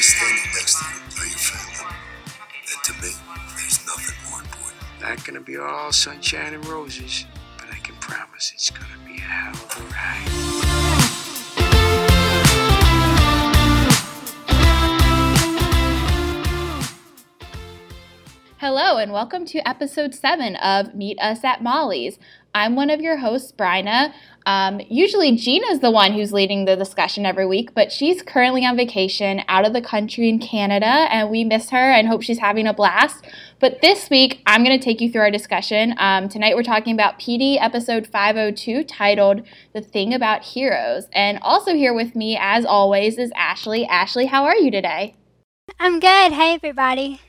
is standing next to you are your family. And to me, there's nothing more important. Not gonna be all sunshine and roses, but I can promise it's gonna be a hell of a ride. Hello, and welcome to episode seven of Meet Us at Molly's. I'm one of your hosts, Bryna. Um, usually, Gina's the one who's leading the discussion every week, but she's currently on vacation out of the country in Canada, and we miss her and hope she's having a blast. But this week, I'm going to take you through our discussion. Um, tonight, we're talking about PD episode 502 titled The Thing About Heroes. And also here with me, as always, is Ashley. Ashley, how are you today? I'm good. Hey, everybody.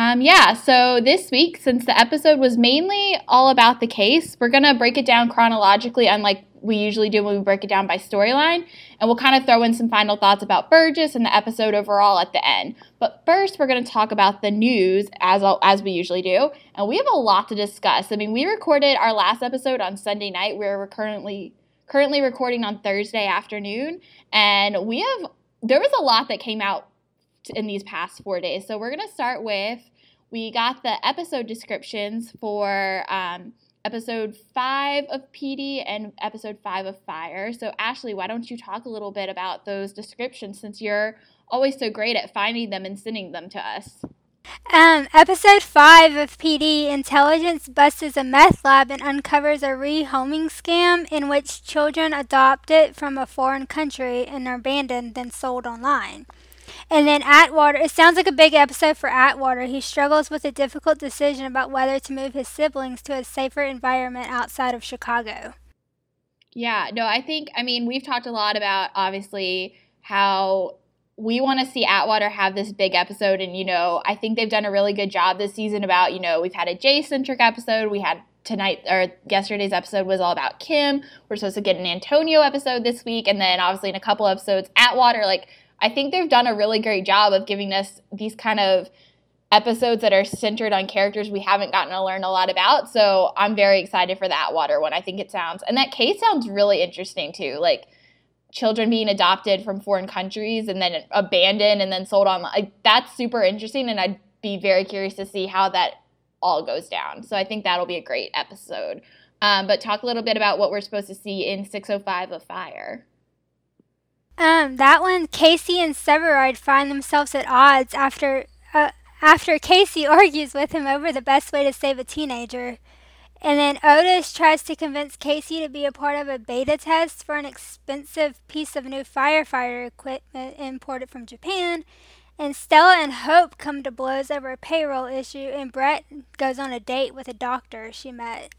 Um, yeah, so this week, since the episode was mainly all about the case, we're going to break it down chronologically, unlike we usually do when we break it down by storyline. And we'll kind of throw in some final thoughts about Burgess and the episode overall at the end. But first, we're going to talk about the news, as, as we usually do. And we have a lot to discuss. I mean, we recorded our last episode on Sunday night. We're currently currently recording on Thursday afternoon. And we have, there was a lot that came out in these past four days. So we're going to start with we got the episode descriptions for um, episode five of PD and episode five of Fire. So, Ashley, why don't you talk a little bit about those descriptions since you're always so great at finding them and sending them to us? Um, episode 5 of PD Intelligence busts a meth lab and uncovers a rehoming scam in which children adopt it from a foreign country and are abandoned, then sold online. And then Atwater, it sounds like a big episode for Atwater. He struggles with a difficult decision about whether to move his siblings to a safer environment outside of Chicago. Yeah, no, I think, I mean, we've talked a lot about obviously how we want to see Atwater have this big episode. And, you know, I think they've done a really good job this season about, you know, we've had a Jay centric episode. We had tonight or yesterday's episode was all about Kim. We're supposed to get an Antonio episode this week. And then obviously in a couple episodes, Atwater, like, I think they've done a really great job of giving us these kind of episodes that are centered on characters we haven't gotten to learn a lot about. So I'm very excited for that water one. I think it sounds and that case sounds really interesting too. Like children being adopted from foreign countries and then abandoned and then sold on like that's super interesting and I'd be very curious to see how that all goes down. So I think that'll be a great episode. Um, but talk a little bit about what we're supposed to see in 605 of Fire. Um, that one, Casey and Severide find themselves at odds after uh, after Casey argues with him over the best way to save a teenager. And then Otis tries to convince Casey to be a part of a beta test for an expensive piece of new firefighter equipment imported from Japan. And Stella and Hope come to blows over a payroll issue, and Brett goes on a date with a doctor she met.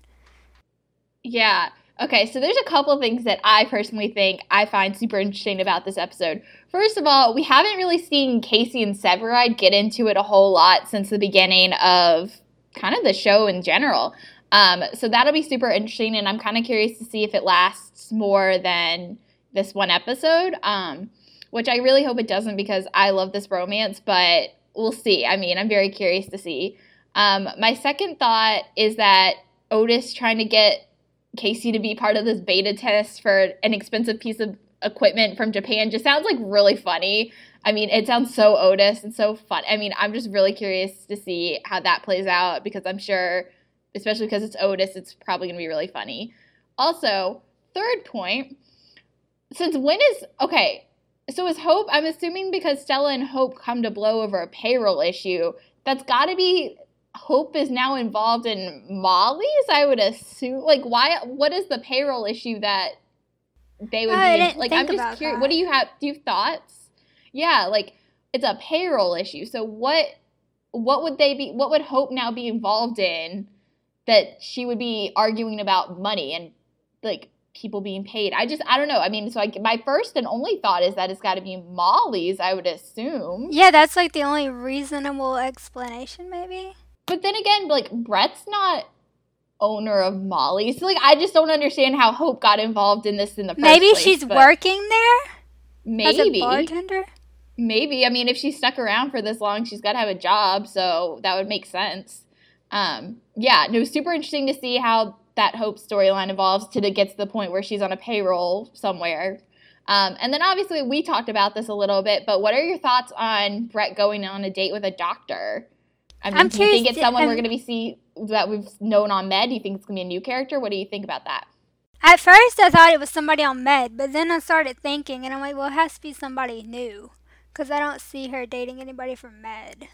Yeah. Okay, so there's a couple things that I personally think I find super interesting about this episode. First of all, we haven't really seen Casey and Severide get into it a whole lot since the beginning of kind of the show in general. Um, so that'll be super interesting, and I'm kind of curious to see if it lasts more than this one episode, um, which I really hope it doesn't because I love this romance, but we'll see. I mean, I'm very curious to see. Um, my second thought is that Otis trying to get Casey to be part of this beta test for an expensive piece of equipment from Japan just sounds like really funny. I mean, it sounds so Otis and so fun. I mean, I'm just really curious to see how that plays out because I'm sure, especially because it's Otis, it's probably going to be really funny. Also, third point, since when is okay, so is Hope, I'm assuming because Stella and Hope come to blow over a payroll issue, that's got to be Hope is now involved in Molly's, I would assume. Like, why? What is the payroll issue that they would I be didn't like? think I'm just about curious. that. What do you have? Do you have thoughts? Yeah, like it's a payroll issue. So what? What would they be? What would Hope now be involved in that she would be arguing about money and like people being paid? I just I don't know. I mean, so I, my first and only thought is that it's got to be Molly's. I would assume. Yeah, that's like the only reasonable explanation, maybe. But then again, like Brett's not owner of Molly. So like I just don't understand how Hope got involved in this in the first maybe place, Maybe she's working there as a Maybe. bartender. Maybe. I mean if she stuck around for this long, she's gotta have a job, so that would make sense. Um yeah, no, super interesting to see how that Hope storyline evolves to the, get to the point where she's on a payroll somewhere. Um, and then obviously we talked about this a little bit, but what are your thoughts on Brett going on a date with a doctor? I mean, I'm do you think it's someone we're going to be see that we've known on Med? Do you think it's going to be a new character? What do you think about that? At first, I thought it was somebody on Med, but then I started thinking, and I'm like, well, it has to be somebody new, because I don't see her dating anybody from Med.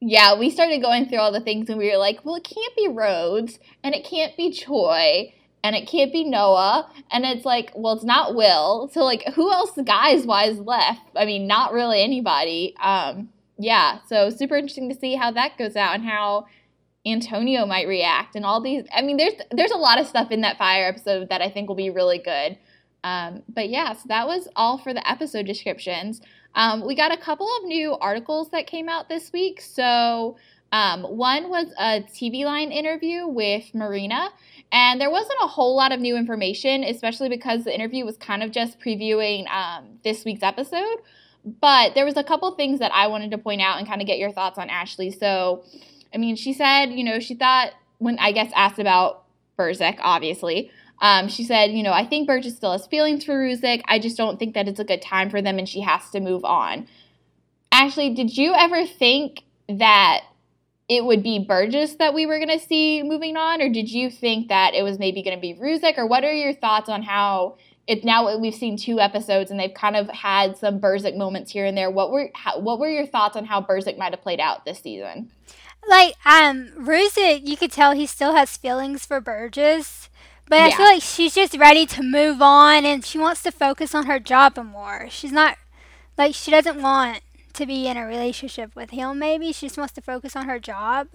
Yeah, we started going through all the things and we were like, well, it can't be Rhodes and it can't be Choi and it can't be Noah. And it's like, well, it's not Will. So, like, who else guys wise left? I mean, not really anybody. Um, yeah, so super interesting to see how that goes out and how Antonio might react and all these. I mean, there's there's a lot of stuff in that fire episode that I think will be really good. Um, but yeah, so that was all for the episode descriptions. Um, we got a couple of new articles that came out this week. So um, one was a TV line interview with Marina, and there wasn't a whole lot of new information, especially because the interview was kind of just previewing um, this week's episode. But there was a couple things that I wanted to point out and kind of get your thoughts on Ashley. So, I mean, she said, you know, she thought when I guess asked about Burzek, obviously, um, she said, you know, I think Burgess still has feelings for Ruzek. I just don't think that it's a good time for them and she has to move on. Ashley, did you ever think that it would be Burgess that we were going to see moving on, or did you think that it was maybe going to be Ruzek, or what are your thoughts on how it's now we've seen two episodes and they've kind of had some Burzek moments here and there? What were how, what were your thoughts on how Burzek might have played out this season? Like, um, Ruzek, you could tell he still has feelings for Burgess, but I feel like she's just ready to move on and she wants to focus on her job more. She's not, like, she doesn't want to be in a relationship with him, maybe. She just wants to focus on her job.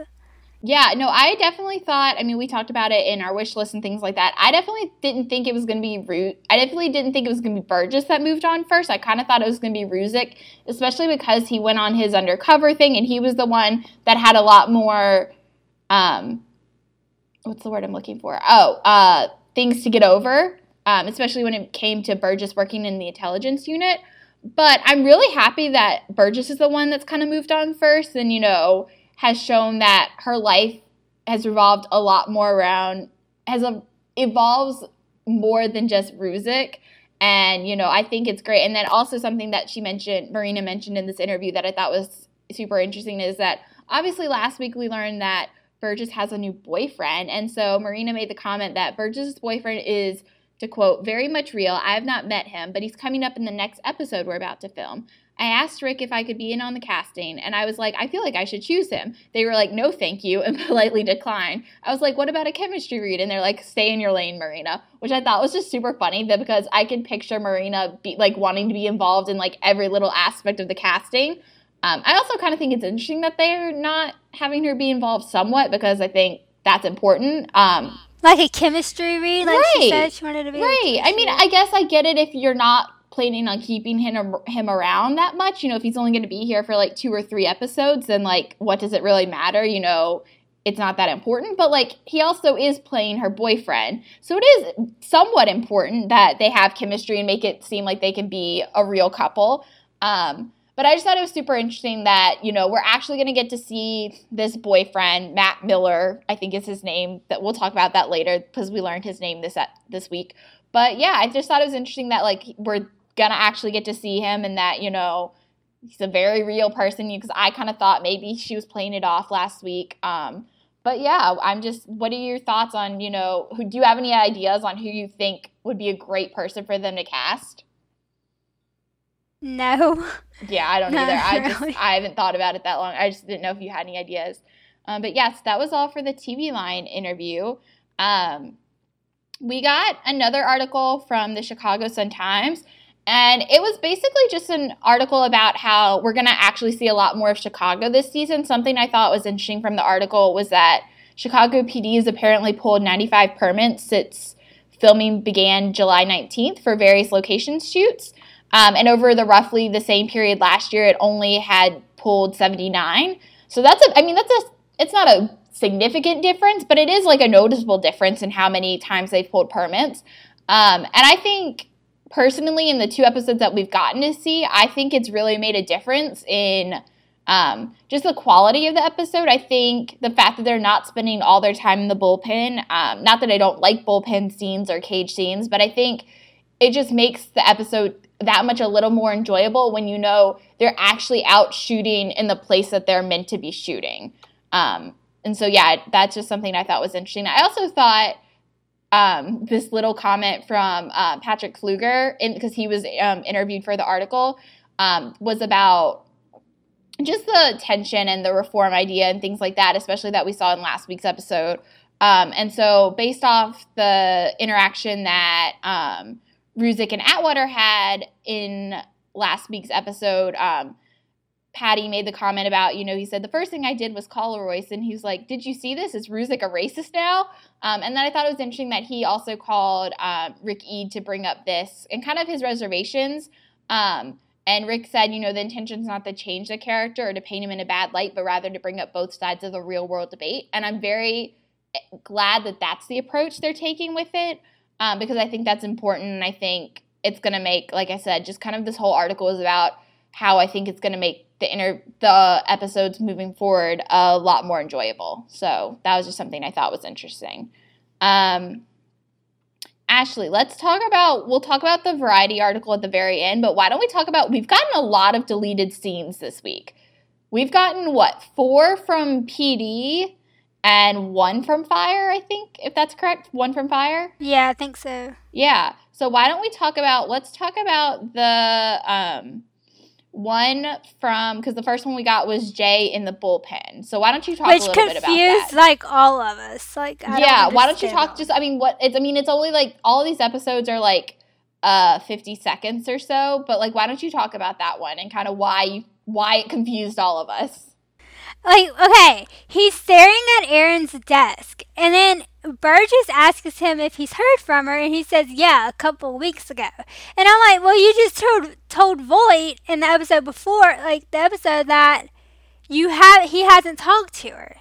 Yeah, no, I definitely thought. I mean, we talked about it in our wish list and things like that. I definitely didn't think it was going to be Root. I definitely didn't think it was going to be Burgess that moved on first. I kind of thought it was going to be Ruzek, especially because he went on his undercover thing and he was the one that had a lot more. Um, what's the word I'm looking for? Oh, uh, things to get over. Um, especially when it came to Burgess working in the intelligence unit. But I'm really happy that Burgess is the one that's kind of moved on first, and you know has shown that her life has revolved a lot more around has a, evolves more than just Ruzek. And you know, I think it's great. And then also something that she mentioned, Marina mentioned in this interview that I thought was super interesting is that obviously last week we learned that Burgess has a new boyfriend, and so Marina made the comment that Burgess's boyfriend is to quote, very much real. I have not met him, but he's coming up in the next episode we're about to film. I asked Rick if I could be in on the casting, and I was like, I feel like I should choose him. They were like, no, thank you, and politely declined. I was like, what about a chemistry read? And they're like, stay in your lane, Marina, which I thought was just super funny because I could picture Marina be like wanting to be involved in like every little aspect of the casting. Um, I also kind of think it's interesting that they're not having her be involved somewhat because I think that's important. Um, Like a chemistry read, like she said she wanted to be. a Right. I mean, I guess I get it if you're not planning on keeping him him around that much. You know, if he's only going to be here for like two or three episodes, then like, what does it really matter? You know, it's not that important. But like, he also is playing her boyfriend, so it is somewhat important that they have chemistry and make it seem like they can be a real couple. Um, but I just thought it was super interesting that, you know, we're actually going to get to see this boyfriend, Matt Miller, I think is his name, that we'll talk about that later because we learned his name this this week. But yeah, I just thought it was interesting that like we're to actually get to see him and that, you know, he's a very real person because I kind of thought maybe she was playing it off last week. Um, but yeah, I'm just what are your thoughts on, you know, who do you have any ideas on who you think would be a great person for them to cast? No. Yeah, I don't Not either. I really. just I haven't thought about it that long. I just didn't know if you had any ideas. Um, but yes, that was all for the TV line interview. Um, we got another article from the Chicago Sun Times, and it was basically just an article about how we're going to actually see a lot more of Chicago this season. Something I thought was interesting from the article was that Chicago PD has apparently pulled 95 permits since filming began July 19th for various location shoots. Um, and over the roughly the same period last year, it only had pulled 79. So that's a, I mean, that's a, it's not a significant difference, but it is like a noticeable difference in how many times they've pulled permits. Um, and I think personally, in the two episodes that we've gotten to see, I think it's really made a difference in um, just the quality of the episode. I think the fact that they're not spending all their time in the bullpen, um, not that I don't like bullpen scenes or cage scenes, but I think it just makes the episode that much a little more enjoyable when you know they're actually out shooting in the place that they're meant to be shooting. Um, and so, yeah, that's just something I thought was interesting. I also thought um, this little comment from uh, Patrick Flueger, because he was um, interviewed for the article, um, was about just the tension and the reform idea and things like that, especially that we saw in last week's episode. Um, and so, based off the interaction that um, Ruzek and Atwater had in last week's episode, um, Paddy made the comment about, you know, he said, the first thing I did was call Royce, and he was like, Did you see this? Is Ruzek a racist now? Um, and then I thought it was interesting that he also called um, Rick Eid to bring up this and kind of his reservations. Um, and Rick said, you know, the intention is not to change the character or to paint him in a bad light, but rather to bring up both sides of the real world debate. And I'm very eh, glad that that's the approach they're taking with it um, because I think that's important. And I think it's going to make, like I said, just kind of this whole article is about how I think it's going to make the inner the episodes moving forward a lot more enjoyable. So that was just something I thought was interesting. Um, Ashley, let's talk about we'll talk about the variety article at the very end, but why don't we talk about we've gotten a lot of deleted scenes this week. We've gotten what, four from PD and one from Fire, I think, if that's correct. One from Fire? Yeah, I think so. Yeah. So why don't we talk about let's talk about the um one from because the first one we got was Jay in the bullpen. So why don't you talk Which a little bit about confused that? like all of us. Like I yeah, don't why don't you talk? all. Just I mean, what it's I mean, it's only like all these episodes are like uh 50 seconds or so, but like why don't you talk about that one and kind of why you why it confused all of us? Like, okay, he's staring at Aaron's desk, and then Burgess asks him if he's heard from her, and he says, "Yeah, a couple weeks ago." And I'm like, "Well, you just told told Voight in the episode before, like the episode that you have he hasn't talked to her."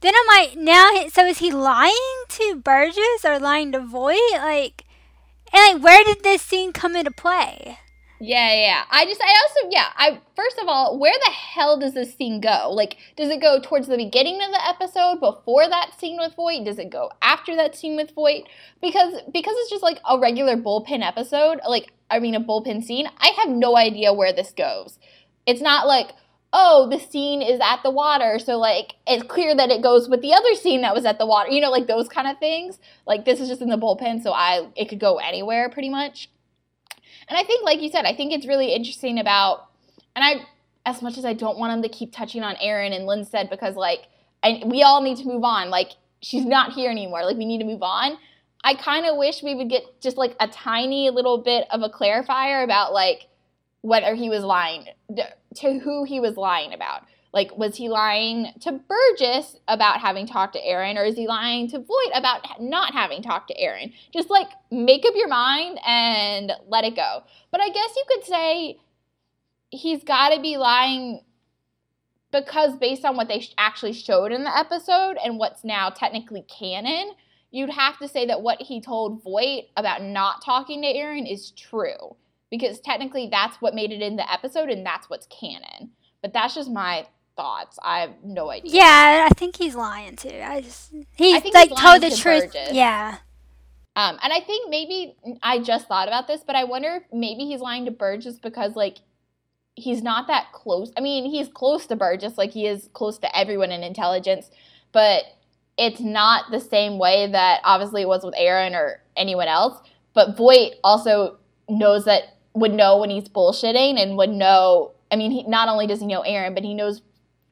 Then I'm like, "Now, so is he lying to Burgess or lying to Voight? Like, and like, where did this scene come into play?" Yeah, yeah. I just, I also, yeah. I first of all, where the hell does this scene go? Like, does it go towards the beginning of the episode before that scene with Voight? Does it go after that scene with Voight? Because because it's just like a regular bullpen episode. Like, I mean, a bullpen scene. I have no idea where this goes. It's not like. Oh, the scene is at the water, so like it's clear that it goes with the other scene that was at the water. You know, like those kind of things. Like this is just in the bullpen, so I it could go anywhere pretty much. And I think, like you said, I think it's really interesting about, and I, as much as I don't want them to keep touching on Aaron and Linstead because, like, and we all need to move on. Like, she's not here anymore. Like, we need to move on. I kind of wish we would get just like a tiny little bit of a clarifier about like whether he was lying to who he was lying about. Like, was he lying to Burgess about having talked to Aaron, or is he lying to Voight about not having talked to Aaron? Just like make up your mind and let it go. But I guess you could say he's got to be lying because based on what they actually showed in the episode and what's now technically canon, you'd have to say that what he told Voight about not talking to Aaron is true. Because technically that's what made it in the episode and that's what's canon. But that's just my thoughts. I have no idea. Yeah, I think he's lying too. I just he's think like told the to truth. Burgess. Yeah. Um, and I think maybe I just thought about this, but I wonder if maybe he's lying to Burgess because like he's not that close. I mean, he's close to Burgess, like he is close to everyone in intelligence, but it's not the same way that obviously it was with Aaron or anyone else. But Voight also knows that would know when he's bullshitting and would know. I mean, he not only does he know Aaron, but he knows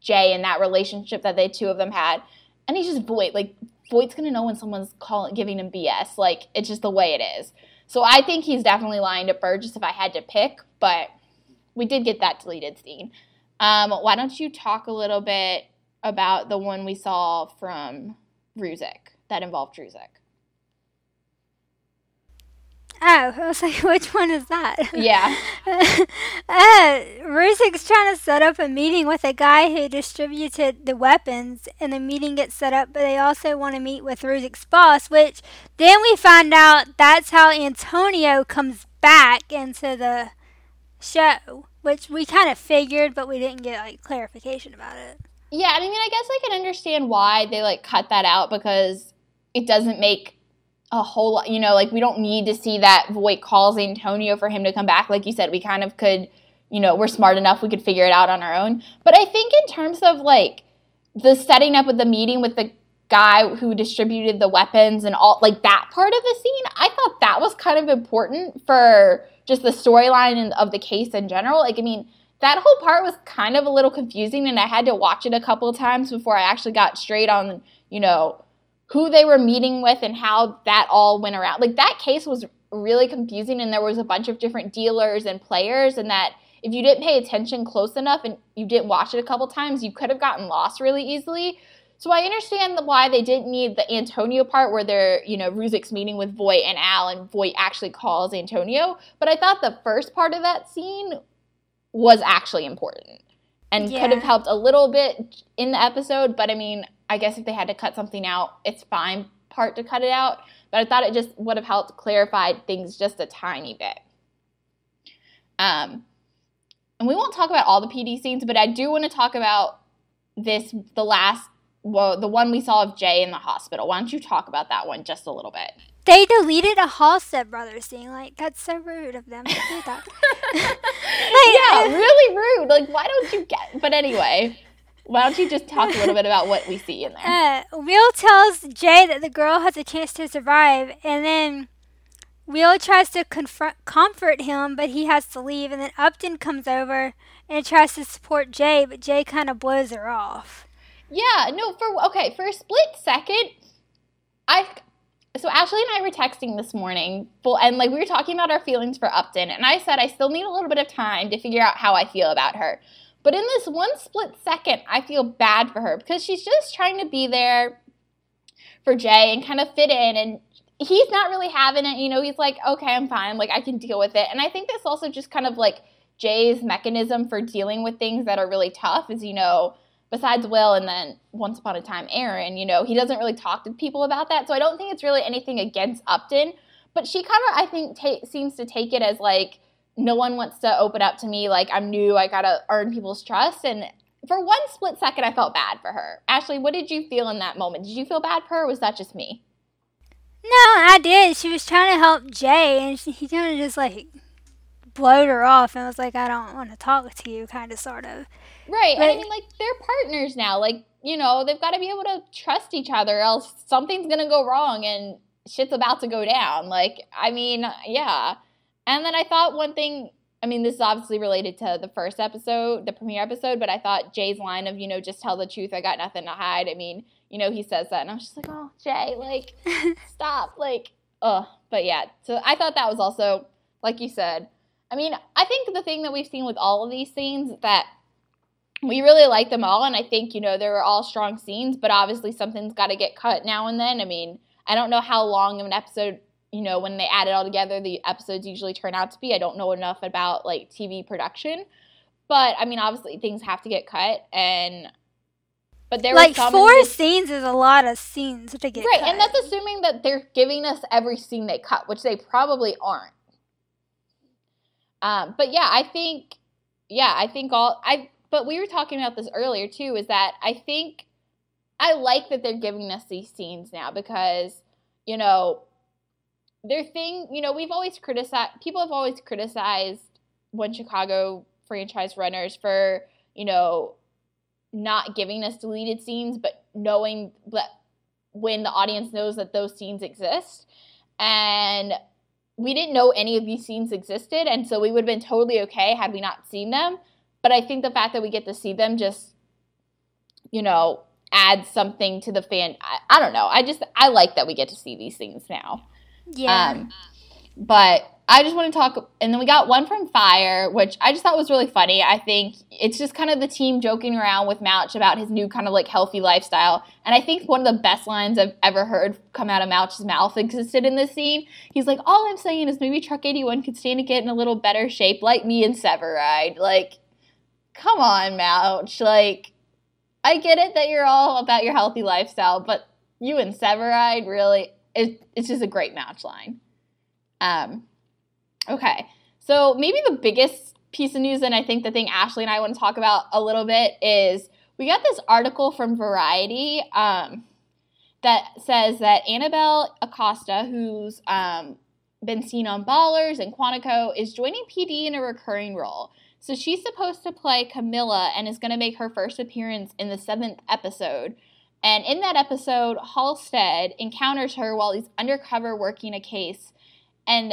Jay and that relationship that they two of them had, and he's just Voight. Like Voight's gonna know when someone's calling giving him BS. Like it's just the way it is. So I think he's definitely lying to Burgess if I had to pick, but we did get that deleted scene. Um, why don't you talk a little bit about the one we saw from Ruzek that involved Ruzek? Oh, I was like, which one is that? Yeah. uh, Ruzek's trying to set up a meeting with a guy who distributed the weapons, and the meeting gets set up, but they also want to meet with Ruzek's boss, which then we find out that's how Antonio comes back into the show, which we kind of figured, but we didn't get like clarification about it. Yeah, I mean, I guess I can understand why they like cut that out because it doesn't make a whole lot, you know, like we don't need to see that Voight calls Antonio for him to come back. Like you said, we kind of could, you know, we're smart enough, we could figure it out on our own. But I think in terms of like the setting up with the meeting with the guy who distributed the weapons and all like that part of the scene, I thought that was kind of important for just the storyline of the case in general. Like, I mean, that whole part was kind of a little confusing, and I had to watch it a couple times before I actually got straight on, you know, who they were meeting with and how that all went around. Like, that case was really confusing, and there was a bunch of different dealers and players, and that if you didn't pay attention close enough and you didn't watch it a couple times, you could have gotten lost really easily. So I understand why they didn't need the Antonio part where they're, you know, Ruzek's meeting with Voight and Al, and Voight actually calls Antonio. But I thought the first part of that scene was actually important and Yeah. could have helped a little bit in the episode. But I mean, I guess if they had to cut something out, it's fine part to cut it out. But I thought it just would have helped clarify things just a tiny bit. Um, and we won't talk about all the PD scenes, but I do want to talk about this the last well the one we saw of Jay in the hospital. Why don't you talk about that one just a little bit? They deleted a Halstead brothers scene. Like that's so rude of them to do that. yeah, really rude. Like why don't you get but anyway, why don't you just talk a little bit about what we see in there? Uh, Will tells Jay that the girl has a chance to survive, and then Will tries to confront, comfort him, but he has to leave. And then Upton comes over and tries to support Jay, but Jay kind of blows her off. Yeah, no, for okay, for a split second, I so Ashley and I were texting this morning, full and like we were talking about our feelings for Upton, and I said I still need a little bit of time to figure out how I feel about her. But in this one split second, I feel bad for her because she's just trying to be there for Jay and kind of fit in and he's not really having it, you know, he's like, okay, I'm fine, like I can deal with it. And I think this also just kind of like Jay's mechanism for dealing with things that are really tough is, you know, besides Will and then once upon a time Aaron, you know, he doesn't really talk to people about that. So I don't think it's really anything against Upton, but she kind of I think ta- seems to take it as like no one wants to open up to me like I'm new, I got to earn people's trust and for one split second I felt bad for her. Ashley, what did you feel in that moment? Did you feel bad for her or was that just me? No, I did. She was trying to help Jay, and she, he kind of just like blowed her off and was like, I don't want to talk to you, kind of, sort of. Right. And I mean, like, they're partners now. Like, you know, they've got to be able to trust each other, else something's going to go wrong and shit's about to go down. Like, I mean, yeah. And then I thought one thing, I mean, this is obviously related to the first episode, the premiere episode, but I thought Jay's line of, you know, just tell the truth, I got nothing to hide. I mean, you know, he says that, and I was just like, oh, Jay, like, stop. Like, ugh. But yeah, so I thought that was also, like you said, I mean, I think the thing that we've seen with all of these scenes that we really like them all, and I think you know they were all strong scenes. But obviously, something's got to get cut now and then. I mean, I don't know how long of an episode you know when they add it all together, the episodes usually turn out to be. I don't know enough about like TV production, but I mean, obviously things have to get cut, and but there like four this- scenes is a lot of scenes to get right, cut. and that's assuming that they're giving us every scene they cut, which they probably aren't. Um, but yeah, I think, yeah, I think all I. But we were talking about this earlier too. Is that I think I like that they're giving us these scenes now because you know their thing. You know, we've always criticized. People have always criticized when Chicago franchise runners for you know not giving us deleted scenes, but knowing that when the audience knows that those scenes exist. And we didn't know any of these scenes existed, and so we would have been totally okay had we not seen them. But I think the fact that we get to see them just, you know, adds something to the fan. I, I don't know. I just I like that we get to see these things now. Yeah. Um, but I just want to talk, and then we got one from Fire, which I just thought was really funny. I think it's just kind of the team joking around with Mouch about his new kind of like healthy lifestyle. And I think one of the best lines I've ever heard come out of Mouch's mouth existed in this scene. He's like, All I'm saying is maybe Truck 81 could stand to get in a little better shape like me and Severide. Like, come on, Mouch. Like, I get it that you're all about your healthy lifestyle, but you and Severide really, it, it's just a great match line. Um, okay, so maybe the biggest piece of news, and I think the thing Ashley and I want to talk about a little bit is we got this article from Variety, um, that says that Anabelle Acosta, who's um, been seen on Ballers and Quantico, is joining PD in a recurring role. So she's supposed to play Camilla and is going to make her first appearance in the seventh episode. And in that episode, Halstead encounters her while he's undercover working a case, and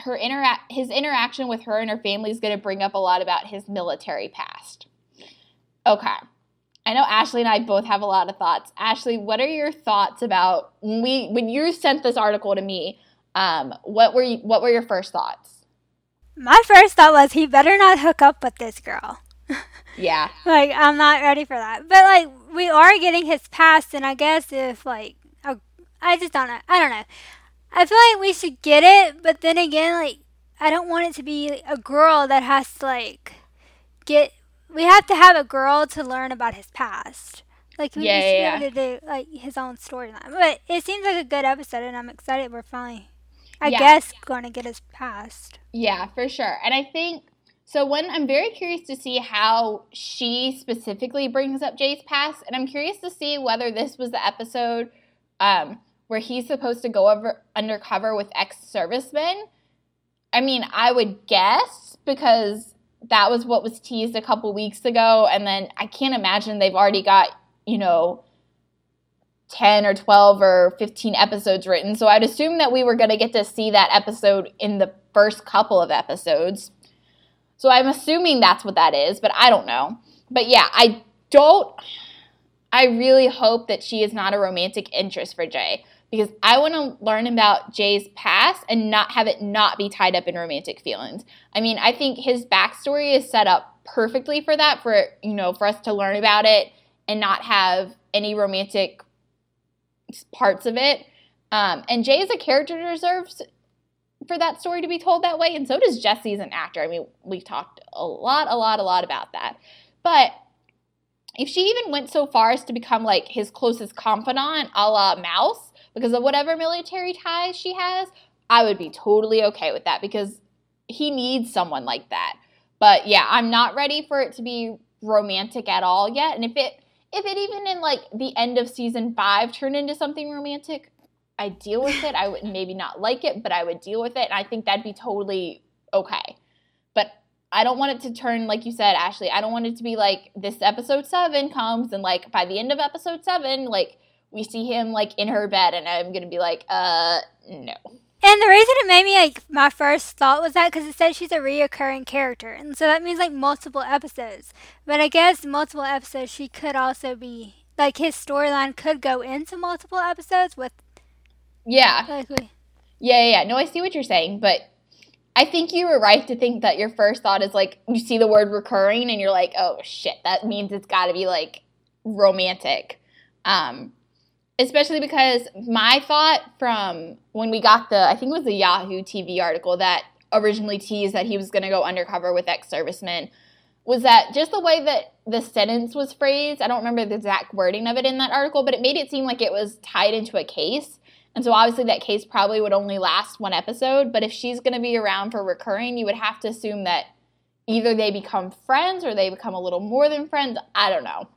her intera- his interaction with her and her family is going to bring up a lot about his military past. Okay. I know Ashley and I both have a lot of thoughts. Ashley, what are your thoughts about when we when you sent this article to me? Um, what were you, what were your first thoughts? My first thought was he better not hook up with this girl. Yeah. like I'm not ready for that. But like we are getting his past, and I guess if like oh, I just don't know. I don't know. I feel like we should get it, but then again, like I don't want it to be a girl that has to like get. We have to have a girl to learn about his past. Like we Yeah, should yeah, be able to do like his own storyline. But it seems like a good episode, and I'm excited. We're finally, I Yeah. guess, going to get his past. Yeah, for sure. And I think so. When I'm very curious to see how she specifically brings up Jay's past, and I'm curious to see whether this was the episode um, where he's supposed to go over undercover with ex-servicemen. I mean, I would guess because that was what was teased a couple weeks ago, and then I can't imagine they've already got you know. 10 or 12 or 15 episodes written. So I'd assume that we were going to get to see that episode in the first couple of episodes. So I'm assuming that's what that is, but I don't know. But yeah, I don't. I really hope that she is not a romantic interest for Jay because I want to learn about Jay's past and not have it not be tied up in romantic feelings. I mean, I think his backstory is set up perfectly for that, for you know, for us to learn about it and not have any romantic parts of it. Um, and Jay is a character deserves for that story to be told that way, and so does Jesse as an actor. I mean, we've talked a lot, a lot, a lot about that. But if she even went so far as to become like his closest confidant, a la Mouse, because of whatever military ties she has, I would be totally okay with that because he needs someone like that. But yeah, I'm not ready for it to be romantic at all yet. And if it if it even in like the end of season five turned into something romantic, I deal with it. I would maybe not like it, but I would deal with it. And I think that'd be totally okay. But I don't want it to turn, like you said, Ashley, I don't want it to be like this episode seven comes and like by the end of episode seven, like we see him like in her bed and I'm going to be like, uh, no. And the reason it made me like my first thought was that because it said she's a reoccurring character, and so that means like multiple episodes. But I guess multiple episodes she could also be like his storyline could go into multiple episodes with Yeah. we- Yeah, yeah, yeah. No, I see what you're saying, but I think you were right to think that your first thought is like you see the word recurring and you're like, oh shit, that means it's got to be like romantic. Um, especially because my thought from when we got the, I think it was the Yahoo TV article that originally teased that he was going to go undercover with ex servicemen was that just the way that the sentence was phrased. I don't remember the exact wording of it in that article, but it made it seem like it was tied into a case. And so obviously that case probably would only last one episode, but if she's going to be around for recurring, you would have to assume that either they become friends or they become a little more than friends. I don't know.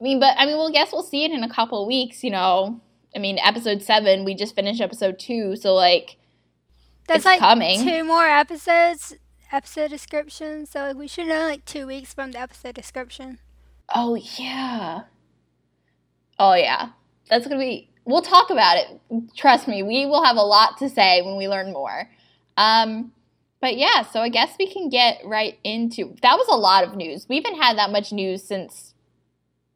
I mean, but I mean, well, guess we'll see it in a couple weeks, you know. I mean, episode 7, we just finished episode 2, so like that's like coming. two more episodes, episode description. So we should know like two weeks from the episode description. Oh yeah. Oh yeah. That's gonna be we'll talk about it. Trust me, we will have a lot to say when we learn more. Um but yeah, so I guess we can get right into that was a lot of news. We haven't had that much news since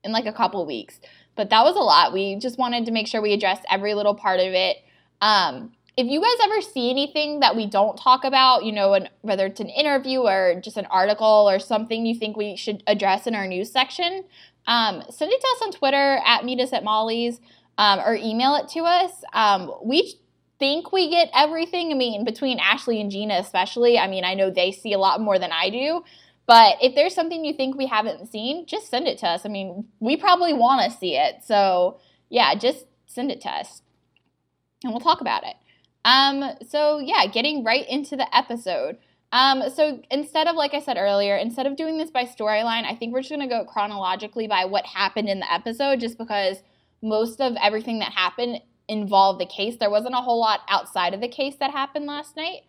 in like a couple weeks. But that was a lot. We just wanted to make sure we addressed every little part of it. Um if you guys ever see anything that we don't talk about, you know, an, whether it's an interview or just an article or something you think we should address in our news section, um, send it to us on Twitter at Meet Us at Molly's um, or email it to us. Um, we think we get everything. I mean, between Ashley and Gina, especially. I mean, I know they see a lot more than I do. But if there's something you think we haven't seen, just send it to us. I mean, we probably want to see it. So, yeah, just send it to us and we'll talk about it. Um, so yeah, getting right into the episode. Um, so instead of like I said earlier, instead of doing this by storyline, I think we're just gonna go chronologically by what happened in the episode, just because most of everything that happened involved the case. There wasn't a whole lot outside of the case that happened last night.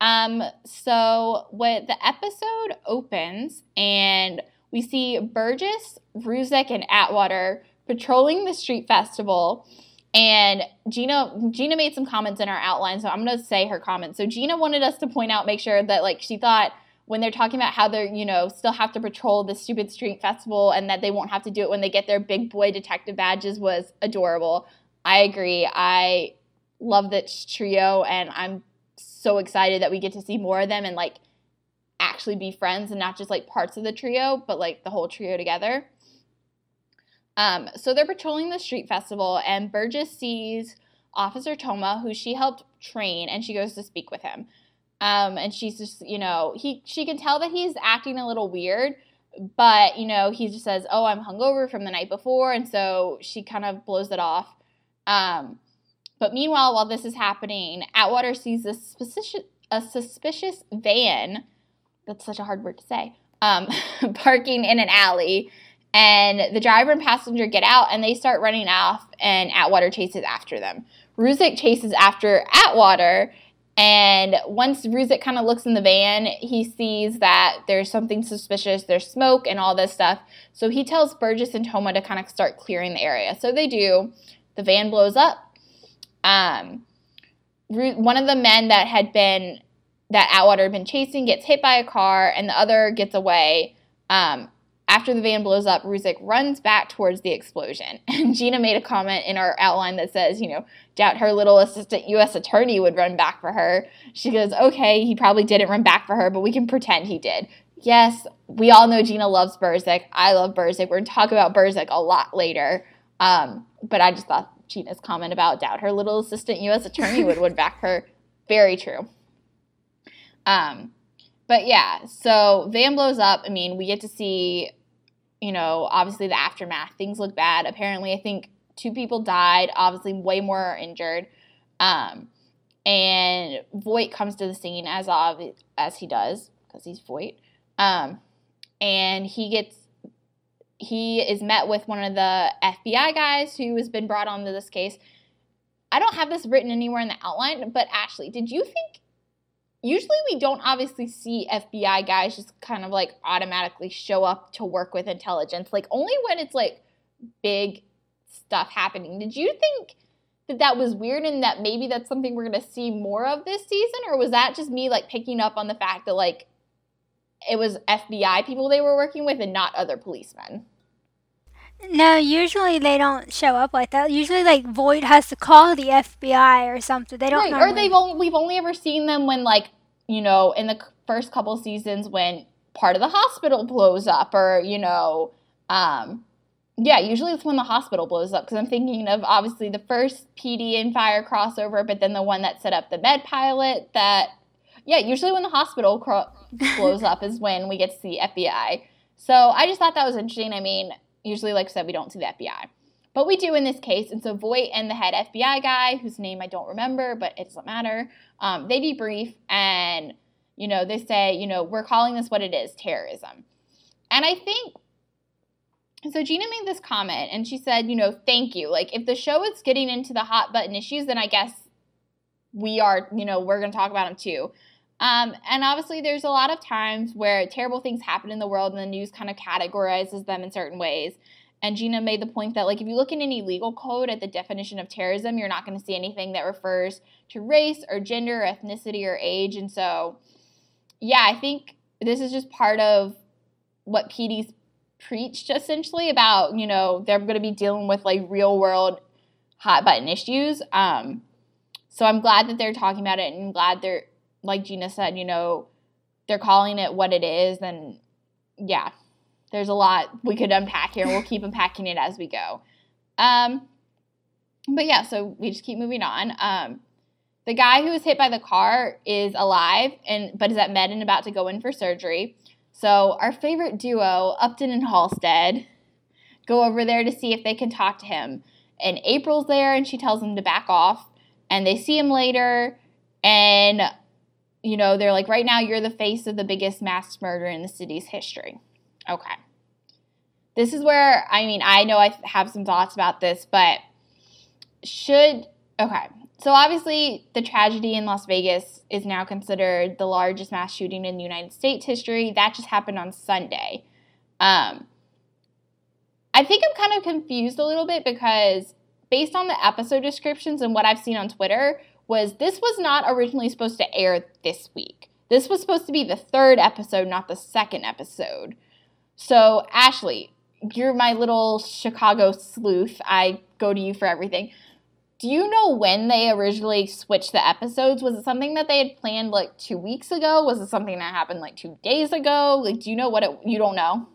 Um, so what the episode opens and we see Burgess, Ruzek, and Atwater patrolling the street festival. And Gina Gina made some comments in our outline, so I'm gonna say her comments. So Gina wanted us to point out, make sure that like she thought when they're talking about how they're, you know, still have to patrol the stupid street festival and that they won't have to do it when they get their big boy detective badges was adorable. I agree. I love this trio and I'm so excited that we get to see more of them and like actually be friends and not just like parts of the trio, but like the whole trio together. Um, so they're patrolling the street festival and Burgess sees Officer Toma, who she helped train, and she goes to speak with him. Um, and she's just, you know, he she can tell that he's acting a little weird, but you know, he just says, "Oh, I'm hungover from the night before," and so she kind of blows it off. Um, but meanwhile, while this is happening, Atwater sees a suspicious a suspicious van. That's such a hard word to say. Um, parking in an alley, and the driver and passenger get out, and they start running off, and Atwater chases after them. Ruzek chases after Atwater and once Ruzek kind of looks in the van, he sees that there's something suspicious, there's smoke and all this stuff. So he tells Burgess and Toma to kind of start clearing the area. So they do. The van blows up. Um, one of the men that had been that Atwater had been chasing gets hit by a car, and the other gets away. Um, after the van blows up, Ruzek runs back towards the explosion. And Gina made a comment in our outline that says, you know, doubt her little assistant U.S. attorney would run back for her. She goes, okay, he probably didn't run back for her, but we can pretend he did. Yes, we all know Gina loves Burzek. I love Burzek. We're going to talk about Burzek a lot later. Um, but I just thought Gina's comment about doubt her little assistant U.S. attorney would run back her, very true. Um, but yeah, so van blows up. I mean, we get to see, you know, obviously the aftermath. Things look bad. Apparently, I think two people died. Obviously, way more are injured. Um, and Voight comes to the scene as obvi- as he does because he's Voight. Um, and he gets he is met with one of the FBI guys who has been brought onto this case. I don't have this written anywhere in the outline, but Ashley, did you think usually we don't obviously see FBI guys just kind of like automatically show up to work with intelligence, like only when it's like big stuff happening. Did you think that that was weird and that maybe that's something we're going to see more of this season? Or was that just me like picking up on the fact that like it was FBI people they were working with and not other policemen? No, usually they don't show up like that. Usually, like Voight has to call the FBI or something. They don't. Right, normally... or they've only we've only ever seen them when like you know in the first couple seasons when part of the hospital blows up or you know um yeah usually it's when the hospital blows up because i'm thinking of obviously the first pd and fire crossover but then the one that set up the med pilot that yeah usually when the hospital cro- blows up is when we get to see fbi so i just thought that was interesting i mean usually like i said we don't see the fbi but we do in this case and so voight and the head fbi guy whose name i don't remember but it doesn't matter um, they debrief and you know they say you know we're calling this what it is terrorism and i think so Gina made this comment and she said, you know, thank you. Like if the show is getting into the hot button issues, then I guess we are, you know, we're going to talk about them too. Um, and obviously, there's a lot of times where terrible things happen in the world and the news kind of categorizes them in certain ways. And Gina made the point that, like, if you look in any legal code at the definition of terrorism, you're not going to see anything that refers to race or gender or ethnicity or age. And so, yeah, I think this is just part of what PD's preached essentially about you know they're going to be dealing with like real world hot button issues um so i'm glad that they're talking about it and glad they're like gina said you know they're calling it what it is and yeah there's a lot we could unpack here. We'll keep unpacking it as we go. Um but yeah so we just keep moving on. Um the guy who was hit by the car is alive and but is at med and about to go in for surgery. So, our favorite duo, Upton and Halstead, go over there to see if they can talk to him. And April's there and she tells him to back off. And they see him later. And, you know, they're like, right now you're the face of the biggest mass murder in the city's history. Okay. this is where I mean I know I have some thoughts about this, but should okay. So obviously the tragedy in Las Vegas is now considered the largest mass shooting in the United States history. That just happened on Sunday. Um, I think I'm kind of confused a little bit because based on the episode descriptions and what I've seen on Twitter, was this was not originally supposed to air this week. This was supposed to be the third episode, not the second episode. So, Ashley, you're my little Chicago sleuth. I go to you for everything. Do you know when they originally switched the episodes? Was it something that they had planned like two weeks ago? Was it something that happened like two days ago? Like, do you know what it? You don't know.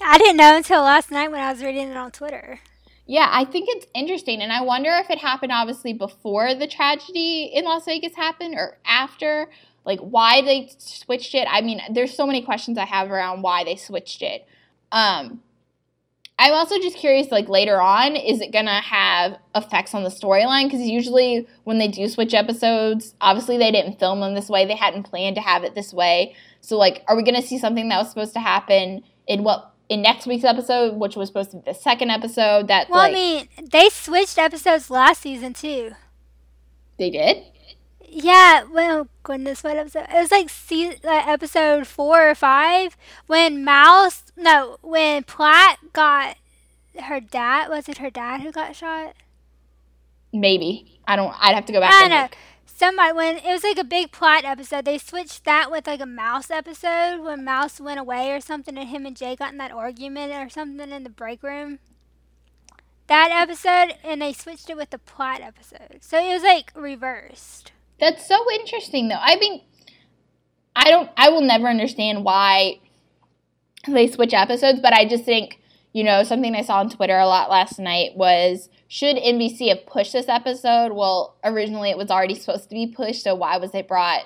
I didn't know until last night when I was reading it on Twitter. Yeah, I think it's interesting. And I wonder if it happened obviously before the tragedy in Las Vegas happened or after. Like why they switched it. I mean, there's so many questions I have around why they switched it. Um, I'm also just curious, like later on, is it gonna have effects on the storyline? Because usually when they do switch episodes, obviously they didn't film them this way. They hadn't planned to have it this way. So like, are we gonna see something that was supposed to happen in what in next week's episode, which was supposed to be the second episode. That well, like, I mean, they switched episodes last season too. They did. Yeah, well, goodness, what episode? It was like season, uh, episode four or five when Mouse, no, when Platt got her dad. Was it her dad who got shot? Maybe I don't. I'd have to go back. I and know. look. Somebody when it was like a big Platt episode, they switched that with like a Mouse episode when Mouse went away or something, and him and Jay got in that argument or something in the break room. That episode, and they switched it with the Platt episode, so it was like reversed. That's so interesting, though. I mean, I don't. I will never understand why they switch episodes, but I just think you know something I saw on Twitter a lot last night was should NBC have pushed this episode? Well, originally it was already supposed to be pushed, so why was it brought,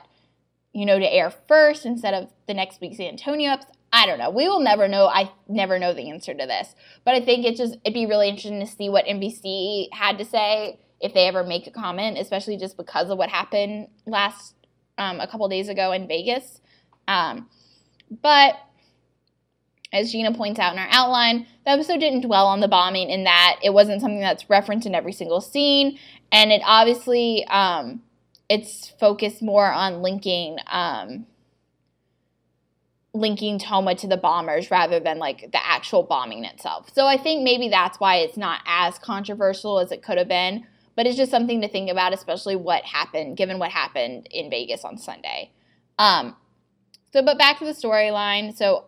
you know, to air first instead of the next week's Antonio episode? I don't know. We will never know. I never know the answer to this, but I think it's just it'd be really interesting to see what NBC had to say if they ever make a comment, especially just because of what happened last um, a couple days ago in Vegas. Um, but as Gina points out in our outline, the episode didn't dwell on the bombing in that it wasn't something that's referenced in every single scene, and it obviously um, it's focused more on linking um, linking Toma to the bombers rather than like the actual bombing itself. So I think maybe that's why it's not as controversial as it could have been, but it's just something to think about, especially what happened, given what happened in Vegas on Sunday. Um, so, but back to the storyline. So,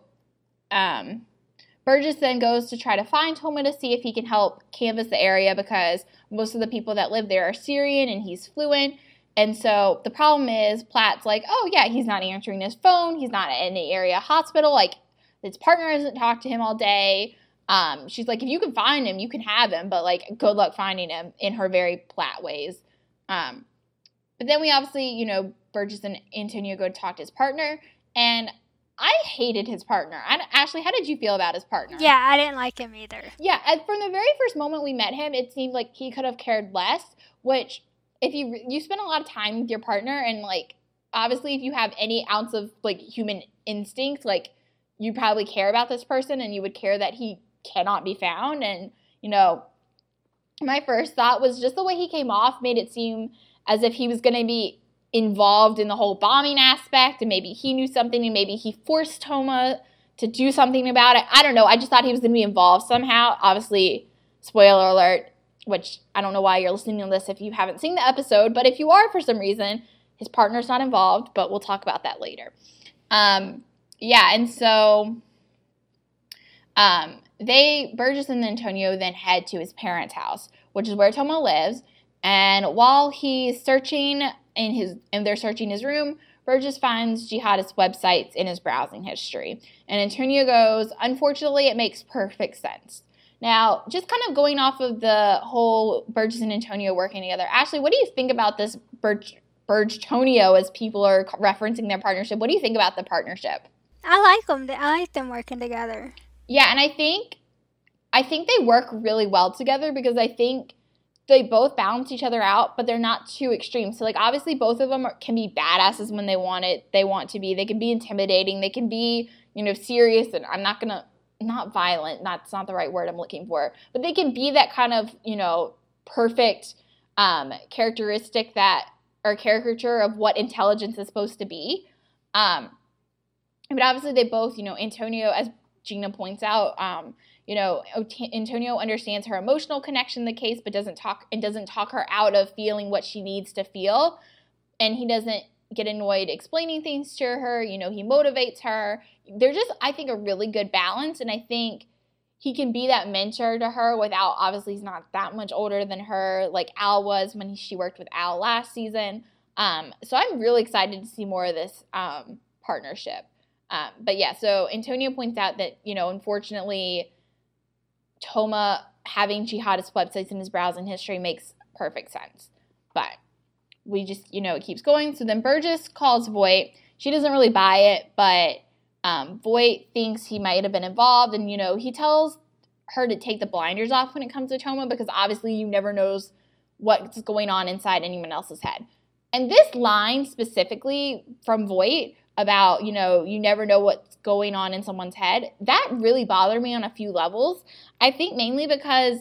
um, Burgess then goes to try to find Toma to see if he can help canvass the area because most of the people that live there are Syrian and he's fluent. And so the problem is Platt's like, oh yeah, he's not answering his phone. He's not in the area hospital. Like his partner hasn't talked to him all day. Um, she's like, if you can find him, you can have him, but like, good luck finding him in her very Platt ways. Um, but then we obviously, you know, Burgess and Antonio go to talk to his partner, and I hated his partner. I, Ashley, how did you feel about his partner? Yeah, I didn't like him either. Yeah, and from the very first moment we met him, it seemed like he could have cared less. Which, if you you spend a lot of time with your partner, and like obviously, if you have any ounce of like human instinct, like you probably care about this person, and you would care that he cannot be found. And you know, my first thought was just the way he came off made it seem as if he was going to be involved in the whole bombing aspect and maybe he knew something and maybe he forced Toma to do something about it. I don't know. I just thought he was going to be involved somehow. Obviously, spoiler alert, which I don't know why you're listening to this if you haven't seen the episode, but if you are for some reason, his partner's not involved, but we'll talk about that later. Um, yeah, and so um, they, Burgess and Antonio, then head to his parents' house, which is where Toma lives. And while he's searching in his and they're searching his room, Burgess finds jihadist websites in his browsing history. And Antonio goes, Unfortunately, it makes perfect sense. Now, just kind of going off of the whole Burgess and Antonio working together, Ashley, what do you think about this Burge, Burge-tonio as people are referencing their partnership? What do you think about the partnership? I like them. I like them working together. Yeah, and I think I think they work really well together because I think they both balance each other out, but they're not too extreme. So like obviously both of them are, can be badasses when they want it. They want to be. They can be intimidating. They can be you know serious. And I'm not gonna not violent, that's not the right word I'm looking for, but they can be that kind of, you know, perfect um, characteristic that or caricature of what intelligence is supposed to be. Um, but obviously, they both, you know, Antonio, as Gina points out, um, you know, Antonio understands her emotional connection the case, but doesn't talk and doesn't talk her out of feeling what she needs to feel, and he doesn't get annoyed explaining things to her. You know, he motivates her. They're just, I think, a really good balance, and I think he can be that mentor to her without obviously he's not that much older than her like al was when she worked with al last season um, so i'm really excited to see more of this um, partnership um, but yeah so antonio points out that you know unfortunately toma having jihadist websites in his browsing history makes perfect sense. But we just you know it keeps going. So then burgess calls voight. She doesn't really buy it but um, Voight thinks he might have been involved, and you know he tells her to take the blinders off when it comes to Toma because obviously you never knows what's going on inside anyone else's head. And this line specifically from Voight about you know you never know what's going on in someone's head. That really bothered me on a few levels. I think mainly because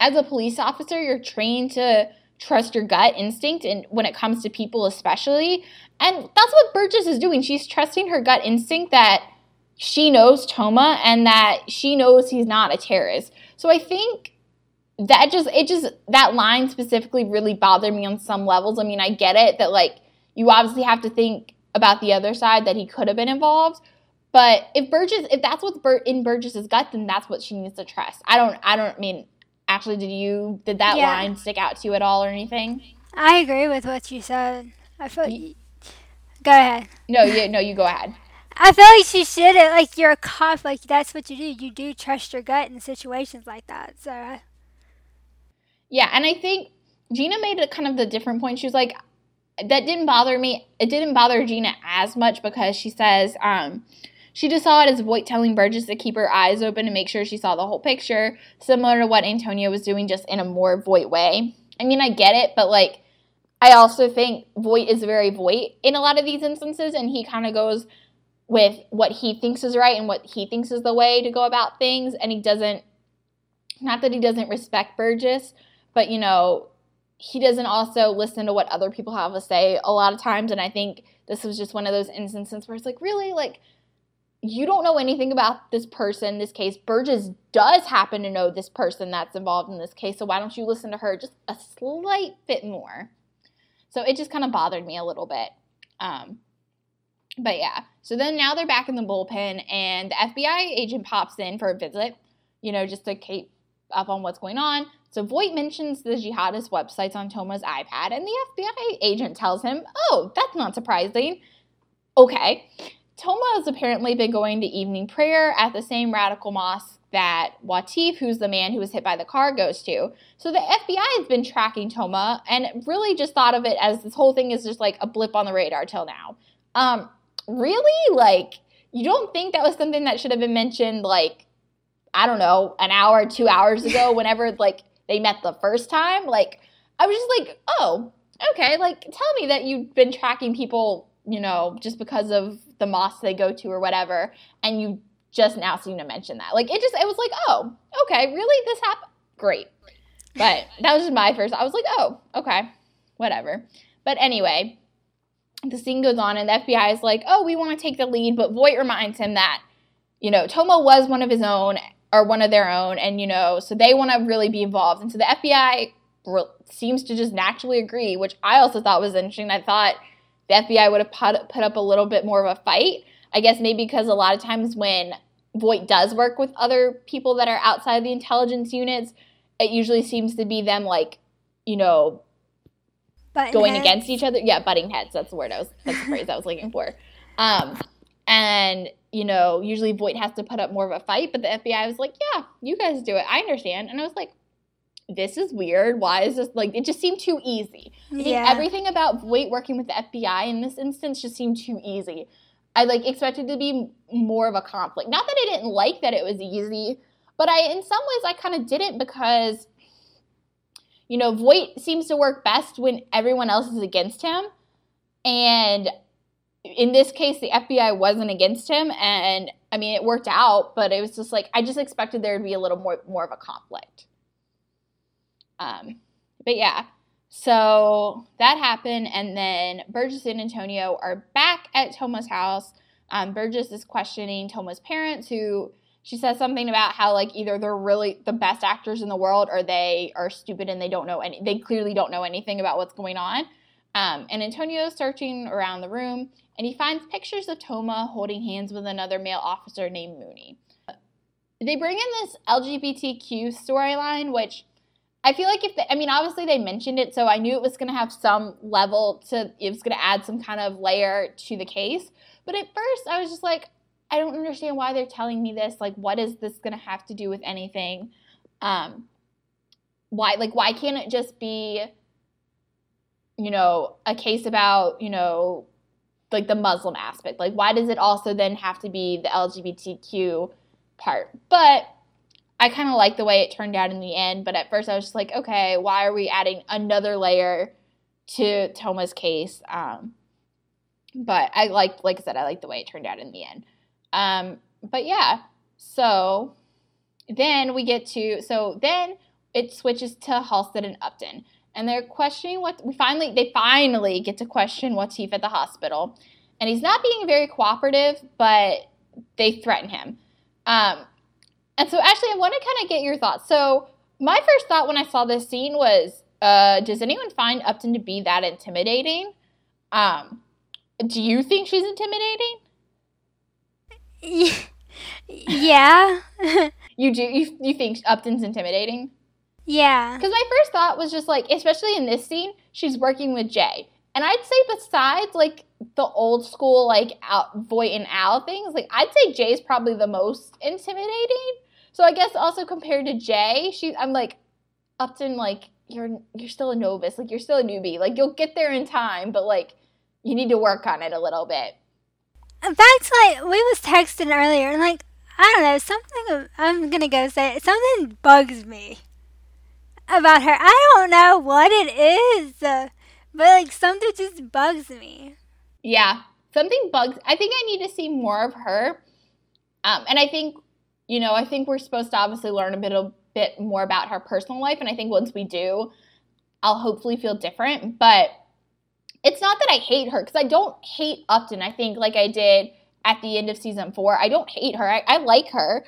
as a police officer you're trained to trust your gut instinct and when it comes to people especially. And that's what burgess is doing. She's trusting her gut instinct that she knows toma and that she knows he's not a terrorist. So i think that just it just that line specifically really bothered me on some levels. I mean i get it that like you obviously have to think about the other side that he could have been involved but if burgess if that's what's in burgess's gut then that's what she needs to trust i don't i don't mean Actually, did you did that yeah. line stick out to you at all or anything? I agree with what you said. I feel. You, go ahead. No, you no, you go ahead. I feel like she should have like you're a cop, like that's what you do. You do trust your gut in situations like that. So. Yeah, and I think Gina made a kind of the different point. She was like, that didn't bother me. It didn't bother Gina as much because she says, um, she just saw it as Voight telling Burgess to keep her eyes open to make sure she saw the whole picture, similar to what Antonio was doing, just in a more Voight way. I mean, I get it, but like, I also think Voight is very Voight in a lot of these instances, and he kind of goes with what he thinks is right and what he thinks is the way to go about things, and he doesn't, not that he doesn't respect Burgess, but you know, he doesn't also listen to what other people have to say a lot of times, and I think this was just one of those instances where it's like, really, like, you don't know anything about this person, this case. Burgess does happen to know this person that's involved in this case, so why don't you listen to her just a slight bit more? So it just kind of bothered me a little bit. Um, but yeah, so then now they're back in the bullpen, and the FBI agent pops in for a visit, you know, just to keep up on what's going on. So Voight mentions the jihadist websites on Toma's iPad, and the FBI agent tells him, Oh, that's not surprising. Okay. Toma has apparently been going to evening prayer at the same radical mosque that Watif, who's the man who was hit by the car, goes to. So the FBI has been tracking Toma and really just thought of it as this whole thing is just like a blip on the radar till now. Um, really? Like, you don't think that was something that should have been mentioned, like, I don't know, an hour, two hours ago, whenever, like, they met the first time? Like, I was just like, oh, okay, like, tell me that you've been tracking people, you know, just because of the mosque they go to or whatever, and you just now seem to mention that. Like it just it was like, oh, okay, really? This happened? Great. But that was just my first. I was like, oh, okay, whatever. But anyway, the scene goes on, and the FBI is like, oh, we want to take the lead, but Voight reminds him that, you know, Toma was one of his own or one of their own, and you know, so they want to really be involved. And so the FBI seems to just naturally agree, which I also thought was interesting. I thought the FBI would have put, put up a little bit more of a fight. I guess maybe because a lot of times when Voight does work with other people that are outside of the intelligence units, it usually seems to be them like, you know, butting going heads. against each other. Yeah, butting heads. That's the word I was. That's the phrase I was looking for. Um, and you know, usually Voight has to put up more of a fight, but the FBI was like, "Yeah, you guys do it. I understand." And I was like, this is weird. Why is this like it just seemed too easy? I yeah. everything about Voight working with the FBI in this instance just seemed too easy. I like expected to be more of a conflict. Not that I didn't like that it was easy, but I in some ways I kind of didn't because you know, Voight seems to work best when everyone else is against him. And in this case, the FBI wasn't against him. And I mean, it worked out, but it was just like I just expected there to be a little more more of a conflict. Um, but yeah, so that happened, and then Burgess and Antonio are back at Toma's house. Um, Burgess is questioning Toma's parents, who she says something about how like either they're really the best actors in the world or they are stupid and they don't know any. They clearly don't know anything about what's going on. Um, and Antonio is searching around the room, and he finds pictures of Toma holding hands with another male officer named Mooney. They bring in this LGBTQ storyline, which I feel like if they, I mean, obviously they mentioned it, so I knew it was going to have some level to, it was going to add some kind of layer to the case. But at first, I was just like, I don't understand why they're telling me this. Like, what is this going to have to do with anything? Um, why, like, why can't it just be, you know, a case about, you know, like the Muslim aspect? Like, why does it also then have to be the LGBTQ part? But I kind of like the way it turned out in the end, but at first I was just like, okay, why are we adding another layer to Toma's case? Um, but I like, like I said, I like the way it turned out in the end. Um, but yeah, so then we get to, so then it switches to Halstead and Upton, and they're questioning what we finally, they finally get to question Watif at the hospital, and he's not being very cooperative, but they threaten him. Um, and so, Ashley, I want to kind of get your thoughts. So, my first thought when I saw this scene was, uh, does anyone find Upton to be that intimidating? Um, do you think she's intimidating? Yeah. You do? You, you think Upton's intimidating? Yeah. Because my first thought was just like, especially in this scene, she's working with Jay. And I'd say besides like the old school like out Voight and Al things, like I'd say Jay's probably the most intimidating. So I guess also compared to Jay, she I'm like Upton like you're you're still a novice, like you're still a newbie. Like you'll get there in time, but like you need to work on it a little bit. Uh, back to like we was texting earlier, and like I don't know something. I'm gonna go say something bugs me about her. I don't know what it is, but like something just bugs me. Yeah, something bugs. I think I need to see more of her. Um, and I think, you know, I think we're supposed to obviously learn a bit a bit more about her personal life. And I think once we do, I'll hopefully feel different. But it's not that I hate her because I don't hate Upton. I think like I did at the end of season four. I don't hate her. I, I like her.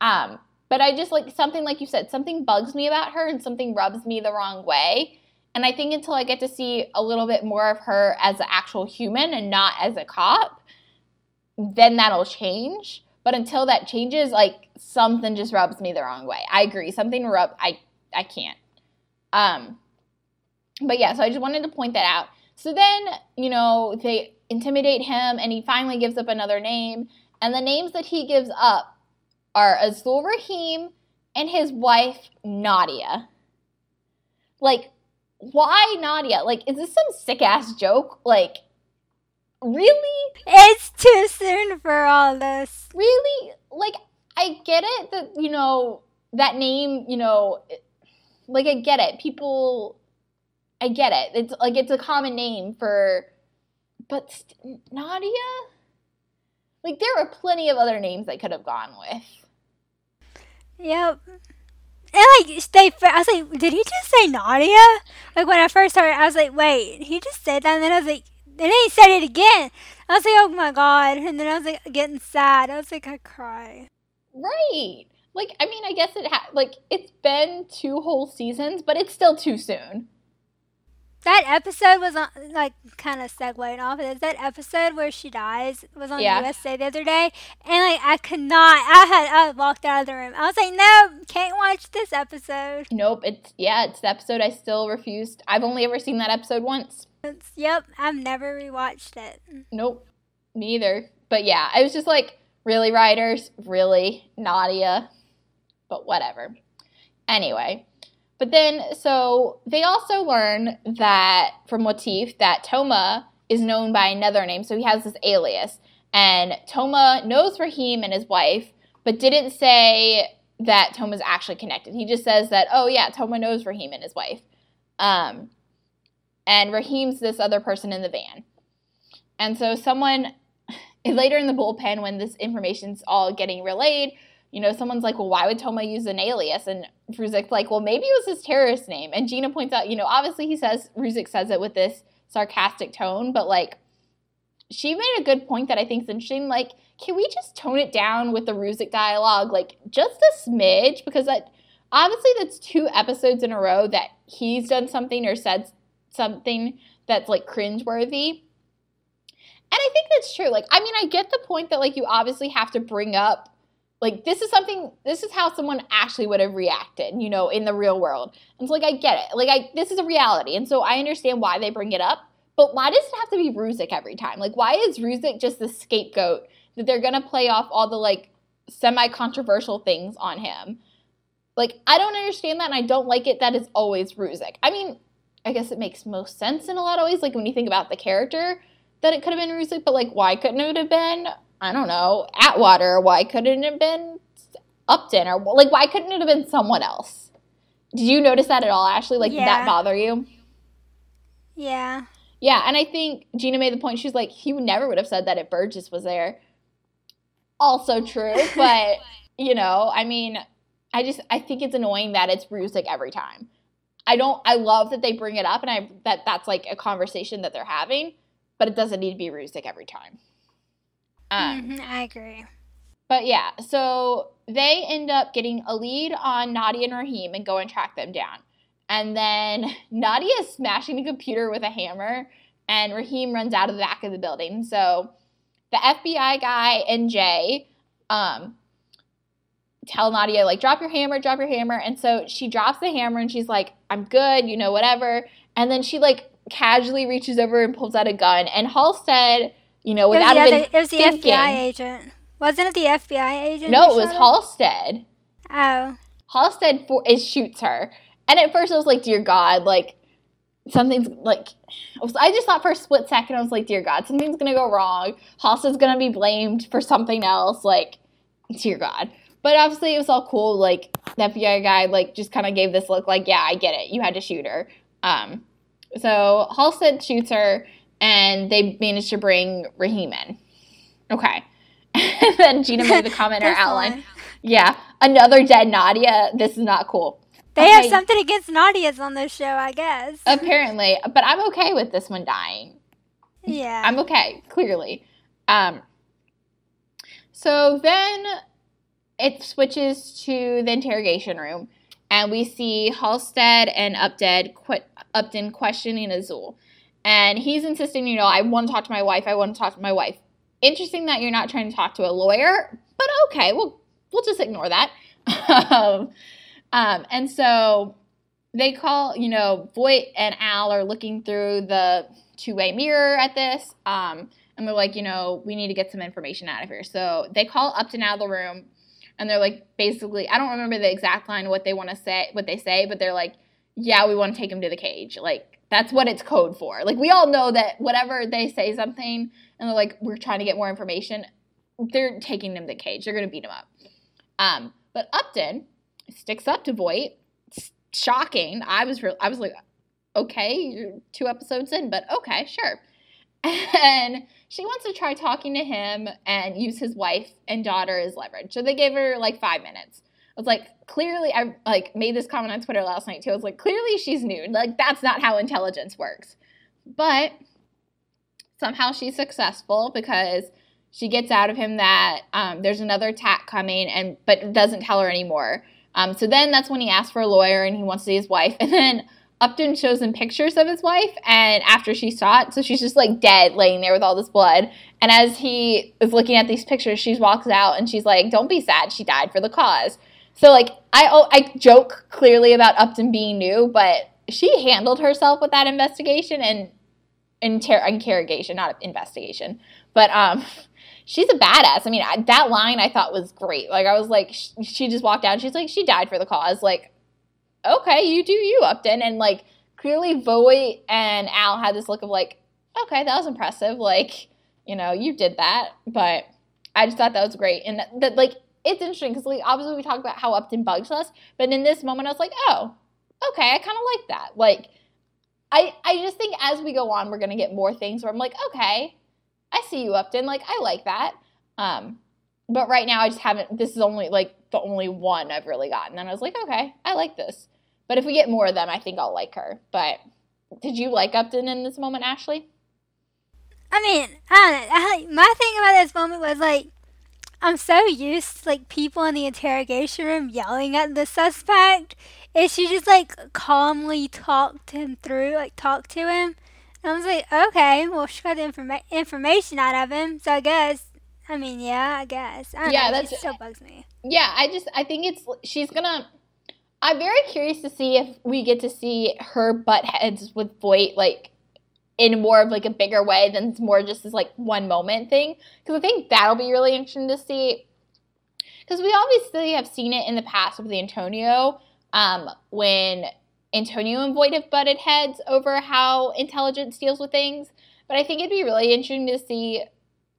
Um, but I just like something like you said, something bugs me about her and something rubs me the wrong way. And I think until I get to see a little bit more of her as an actual human and not as a cop, then that'll change. But until that changes, like something just rubs me the wrong way. I agree. Something rub I I can't. Um but yeah, so I just wanted to point that out. So then, you know, they intimidate him and he finally gives up another name. And the names that he gives up are Azul Rahim and his wife Nadia. Like, why Nadia? Like, is this some sick ass joke? Like, really? It's too soon for all this. Really? Like, I get it that, you know, that name, you know, like, I get it. People, I get it. It's like, it's a common name for, but st- Nadia? Like, there are plenty of other names I could have gone with. Yep. And like they, I was like, did he just say Nadia? Like when I first heard, it, I was like, wait, he just said that, and then I was like, and then he said it again. I was like, oh my god, and then I was like getting sad. I was like, I cry. Right. Like, I mean, I guess it ha- like it's been two whole seasons, but it's still too soon. That episode was on, like kind of segueing off of this. That episode where she dies was on Yeah. USA the other day, and like I could not. I had I walked out of the room. I was like, no, can't watch this episode. Nope. It's yeah. It's the episode I still refused. I've only ever seen that episode once. It's, yep, I've never rewatched it. Nope. Neither. But yeah, I was just like, really, writers, really, Nadia. But whatever. Anyway. But then, so they also learn that from Latif that Toma is known by another name. So he has this alias. And Toma knows Raheem and his wife, but didn't say that Toma's actually connected. He just says that, oh yeah, Toma knows Raheem and his wife. Um, and Raheem's this other person in the van. And so someone later in the bullpen when this information's all getting relayed, you know, someone's like, well, why would Toma use an alias? And Ruzek's like, well, maybe it was his terrorist name. And Gina points out, you know, obviously he says, Ruzek says it with this sarcastic tone, but like, she made a good point that I think is interesting. Like, can we just tone it down with the Ruzek dialogue, like just a smidge? Because that obviously that's two episodes in a row that he's done something or said something that's like cringeworthy. And I think that's true. Like, I mean, I get the point that like you obviously have to bring up like this is something this is how someone actually would have reacted, you know, in the real world. And so like I get it. Like I this is a reality. And so I understand why they bring it up. But why does it have to be Ruzek every time? Like why is Ruzek just the scapegoat that they're gonna play off all the like semi-controversial things on him? Like I don't understand that and I don't like it that it's always Ruzek. I mean, I guess it makes most sense in a lot of ways, like when you think about the character that it could have been Ruzek, but like why couldn't it have been I don't know, Atwater? Why couldn't it have been Upton? Or like why couldn't it have been someone else? Did you notice that at all, Ashley? Like Yeah. did that bother you? Yeah. Yeah, and I think Gina made the point. She's like, he never would have said that if Burgess was there. Also true, but you know, I mean, I just I think it's annoying that it's Ruzek every time. I don't. I love that they bring it up, and I that that's like a conversation that they're having, but it doesn't need to be Ruzek every time. Um, Mhm, I agree. but yeah, so they end up getting a lead on Nadia and Raheem and go and track them down. And then Nadia is smashing the computer with a hammer, and Raheem runs out of the back of the building. So the FBI guy and Jay um, tell Nadia, like, drop your hammer, drop your hammer. And so she drops the hammer and she's like, I'm good, you know, whatever. And then she, like, casually reaches over and pulls out a gun. And Halstead, you know, It was, without the, even other, it was the thinking- FBI agent. Wasn't it the FBI agent? No, it was? Halstead. Oh. Halstead for it shoots her, and at first I was like, "Dear God!" Like something's like. I, just thought for a split second I was like, "Dear God, something's gonna go wrong. Halstead's gonna be blamed for something else." Like, dear God. But obviously it was all cool. Like the FBI guy, like just kind of gave this look, like, "Yeah, I get it. You had to shoot her." Um, so Halstead shoots her, and they managed to bring Raheem in. Okay. and then Gina made the comment in her outline. one. Yeah, another dead Nadia. This is not cool. They have something against Nadia's on this show, I guess. Apparently, but I'm okay with this one dying. yeah. I'm okay, clearly. Um, so then it switches to the interrogation room, and we see Halstead and que- Upton questioning Azul. And he's insisting, you know, I want to talk to my wife. I want to talk to my wife. Interesting that you're not trying to talk to a lawyer, but okay, we'll we'll just ignore that. um, um, and so they call, you know, Voight and Al are looking through the two-way mirror at this, um, and they're like, you know, we need to get some information out of here. So they call Upton out of the room, and they're like, basically, I don't remember the exact line what they want to say, what they say, but they're like, yeah, we want to take him to the cage. Like that's what it's code for. Like we all know that whatever they say something, and they're like, we're trying to get more information. They're taking him to the cage. They're gonna beat him up. Um, but Upton sticks up to Voight. It's shocking. I was real. I was like, okay, you're two episodes in, but okay, sure. And she wants to try talking to him and use his wife and daughter as leverage. So they gave her like five minutes. I was like, clearly, I like made this comment on Twitter last night too. I was like, clearly she's nude. Like that's not how intelligence works. But somehow she's successful because she gets out of him that um, there's another attack coming, and but doesn't tell her anymore. Um, so then that's when he asks for a lawyer and he wants to see his wife, and then Upton shows him pictures of his wife, and after she saw it, so she's just like dead, laying there with all this blood. And as he is looking at these pictures, she walks out and she's like, "Don't be sad. She died for the cause." So like I I joke clearly about Upton being new, but she handled herself with that investigation and inter- interrogation, not investigation. But um, she's a badass. I mean, I, that line I thought was great. Like I was like, sh- she just walked out. She's like, she died for the cause. Like, okay, you do you, Upton. And like clearly, Voight and Al had this look of like, okay, that was impressive. Like, you know, you did that. But I just thought that was great. And that, that like it's interesting because like obviously we talk about how Upton bugs us, but in this moment I was like, oh, okay, I kind of like that. Like, I I just think as we go on, we're gonna get more things where I'm like, okay, I see you, Upton. Like, I like that. Um, but right now, I just haven't. This is only like the only one I've really gotten. And I was like, okay, I like this. But if we get more of them, I think I'll like her. But did you like Upton in this moment, Ashley? I mean, I. I, my thing about this moment was like, I'm so used to like people in the interrogation room yelling at the suspect. And she just like calmly talked him through, like talked to him. And I was like, okay, well, she got the informa- information out of him, so I guess. I mean, yeah, I guess. I Yeah, know, that's- it still bugs me. Yeah, I just I think it's she's gonna. I'm very curious to see if we get to see her butt heads with Voight like in more of like a bigger way than more just this like one moment thing because I think that'll be really interesting to see because we obviously have seen it in the past with Antonio um, when Antonio and Voight have butted heads over how intelligence deals with things. But I think it'd be really interesting to see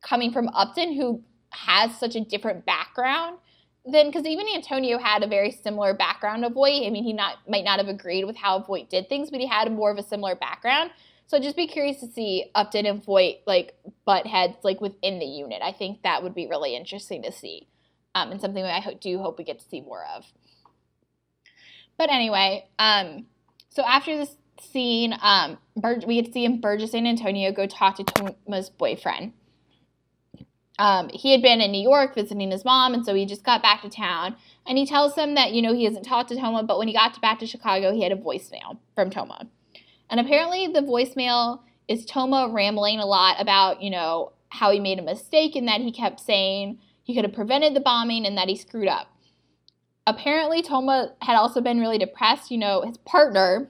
coming from Upton, who has such a different background than because even Antonio had a very similar background of Voight. I mean, he not might not have agreed with how Voight did things, but he had more of a similar background. So just be curious to see Upton and Voight like butt heads like within the unit. I think that would be really interesting to see, um, and something I ho- do hope we get to see more of. But anyway, um, so after this scene, um, Bur- we get to see him Burgess and Antonio go talk to Toma's boyfriend. Um, he had been in New York visiting his mom, and so he just got back to town. And he tells them that you know he hasn't talked to Toma, but when he got to back to Chicago, he had a voicemail from Toma. And apparently, the voicemail is Toma rambling a lot about you know how he made a mistake and that he kept saying he could have prevented the bombing and that he screwed up. Apparently, Toma had also been really depressed. You know, his partner,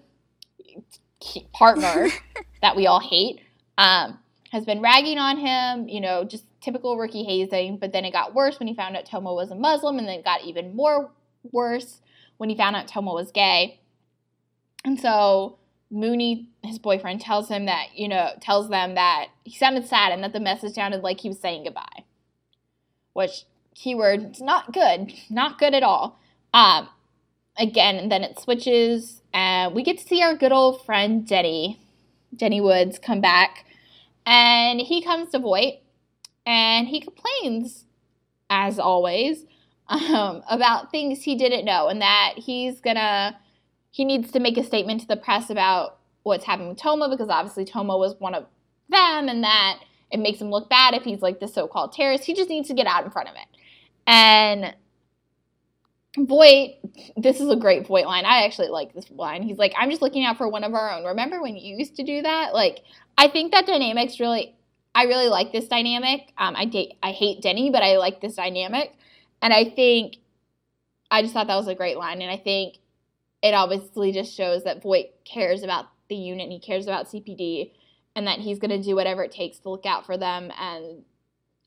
partner that we all hate, um, has been ragging on him. You know, just typical rookie hazing. But then it got worse when he found out Toma was a Muslim, and then it got even more worse when he found out Toma was gay. And so Mooney, his boyfriend, tells him that, you know, tells them that he sounded sad and that the message sounded like he was saying goodbye. Which, keyword, it's not good. Not good at all. Um, again, and then it switches, and we get to see our good old friend Denny, Denny Woods, come back. And he comes to Voight, and he complains, as always, um, about things he didn't know, and that he's gonna he needs to make a statement to the press about what's happening with Toma because obviously Toma was one of them and that it makes him look bad if he's like the so-called terrorist. He just needs to get out in front of it. And Voight, this is a great Voight line. I actually like this line. He's like, I'm just looking out for one of our own. Remember when you used to do that? Like, I think that dynamic's really, I really like this dynamic. Um, I date, I hate Denny, but I like this dynamic. And I think, I just thought that was a great line. And I think it obviously just shows that Voight cares about the unit and he cares about CPD and that he's going to do whatever it takes to look out for them. And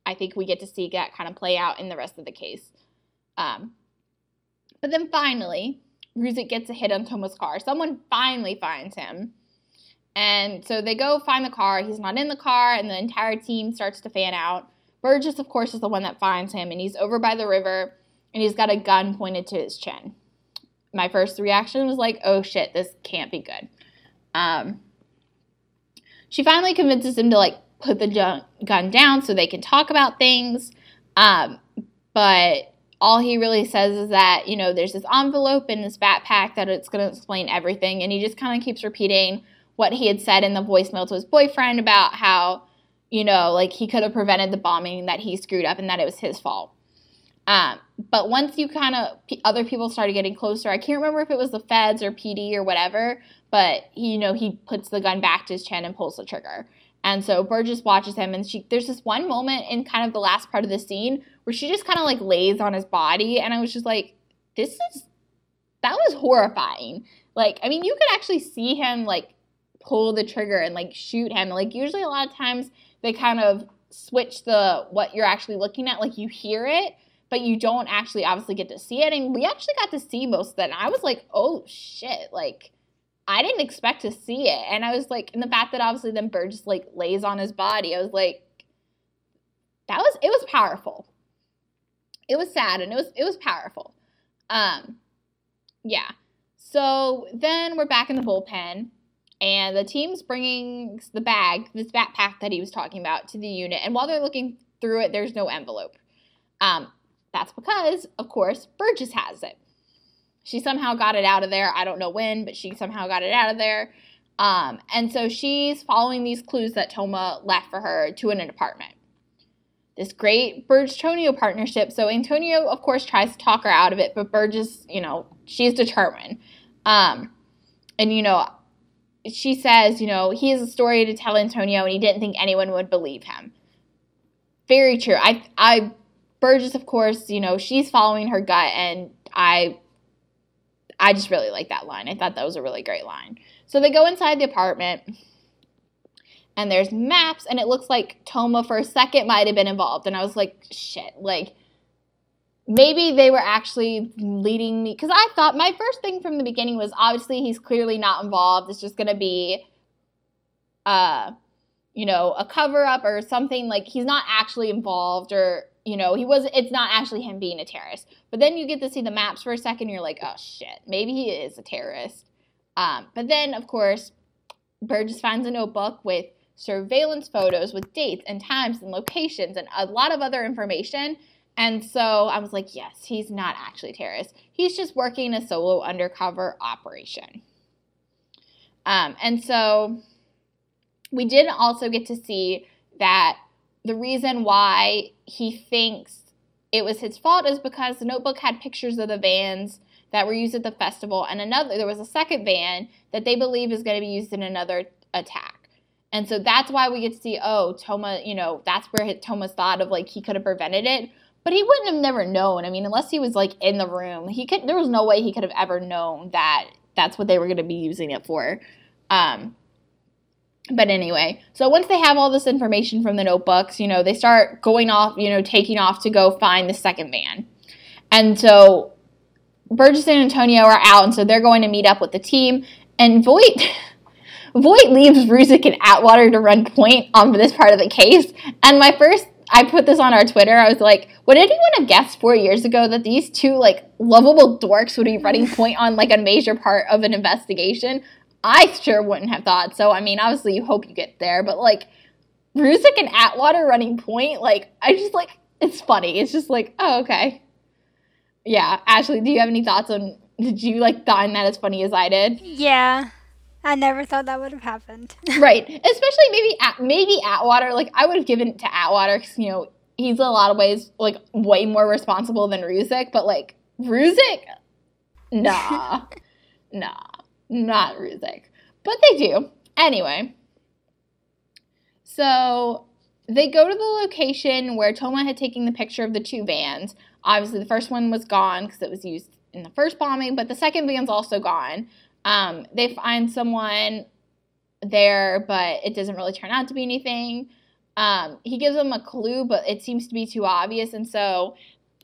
I think we get to see that kind of play out in the rest of the case. Um, but then finally, Ruzek gets a hit on Toma's car. Someone finally finds him. And so they go find the car. He's not in the car, and the entire team starts to fan out. Burgess, of course, is the one that finds him, and he's over by the river, and he's got a gun pointed to his chin my first reaction was like, oh shit, this can't be good. Um, she finally convinces him to like put the gun, down so they can talk about things. Um, but all he really says is that, you know, there's this envelope in this backpack that it's going to explain everything. And he just kind of keeps repeating what he had said in the voicemail to his boyfriend about how, you know, like he could have prevented the bombing, that he screwed up, and that it was his fault. Um, but once you kind of other people started getting closer, I can't remember if it was the feds or PD or whatever, but he, you know, he puts the gun back to his chin and pulls the trigger. And so Burgess watches him, and she there's this one moment in kind of the last part of the scene where she just kind of like lays on his body, and I was just like, this is that was horrifying. Like, I mean, you could actually see him like pull the trigger and like shoot him. Like, usually a lot of times they kind of switch the what you're actually looking at, like you hear it, but you don't actually obviously get to see it. And we actually got to see most of that. And I was like, oh shit, like I didn't expect to see it. And I was like, and the fact that obviously then Bird just like lays on his body, I was like, that was it was powerful. It was sad and it was it was powerful. Um yeah. So then we're back in the bullpen. and the team's bringing the bag, this backpack that he was talking about, to the unit. And while they're looking through it, there's no envelope. Um, that's because, of course, Burgess has it. She somehow got it out of there. I don't know when, but she somehow got it out of there. Um, and so she's following these clues that Toma left for her to an apartment. This great Burgess Antonio partnership. So Antonio, of course, tries to talk her out of it, but Burgess, you know, she's determined. Um, and you know, she says, you know, he has a story to tell Antonio, and he didn't think anyone would believe him. Very true. I, I, Burgess, of course, you know, she's following her gut, and I, I just really like that line. I thought that was a really great line. So they go inside the apartment, and there's maps, and it looks like Toma for a second might have been involved, and I was like, shit, like maybe they were actually leading me because I thought my first thing from the beginning was obviously he's clearly not involved. It's just gonna be uh you know, a cover up or something like he's not actually involved or you know, he was it's not actually him being a terrorist. But then you get to see the maps for a second, you're like, oh shit, maybe he is a terrorist. Um, but then of course, Burgess finds a notebook with surveillance photos with dates and times and locations and a lot of other information and so I was like, yes, he's not actually a terrorist. He's just working a solo undercover operation. Um, and so we did also get to see that the reason why he thinks it was his fault is because the notebook had pictures of the vans that were used at the festival and another there was a second van that they believe is going to be used in another attack and so that's why we get to see oh toma you know that's where his, toma's thought of like he could have prevented it but he wouldn't have never known. I mean, unless he was like in the room, he could. There was no way he could have ever known that that's what they were going to be using it for. Um, but anyway, so once they have all this information from the notebooks, you know, they start going off, you know, taking off to go find the second van. And so Burgess and Antonio are out, and so they're going to meet up with the team. And Voight, Voight leaves Ruzek and Atwater to run point on this part of the case. And my first I put this on our Twitter. I was like, would anyone have guessed four years ago that these two like lovable dorks would be running point on like a major part of an investigation? I sure wouldn't have thought. So I mean, obviously you hope you get there, but like Ruzek and Atwater running point, like I just like it's funny. It's just like, oh okay. Yeah, Ashley, do you have any thoughts on did you like find that as funny as I did? Yeah. I never thought that would have happened. right, especially maybe at, maybe Atwater. Like I would have given it to Atwater because you know he's in a lot of ways like way more responsible than Ruzek, but like Ruzek, nah, nah, not Ruzek. But they do anyway. So they go to the location where Toma had taken the picture of the two vans. Obviously, the first one was gone because it was used in the first bombing, but the second van's also gone. Um, they find someone there, but it doesn't really turn out to be anything. Um, he gives them a clue, but it seems to be too obvious, and so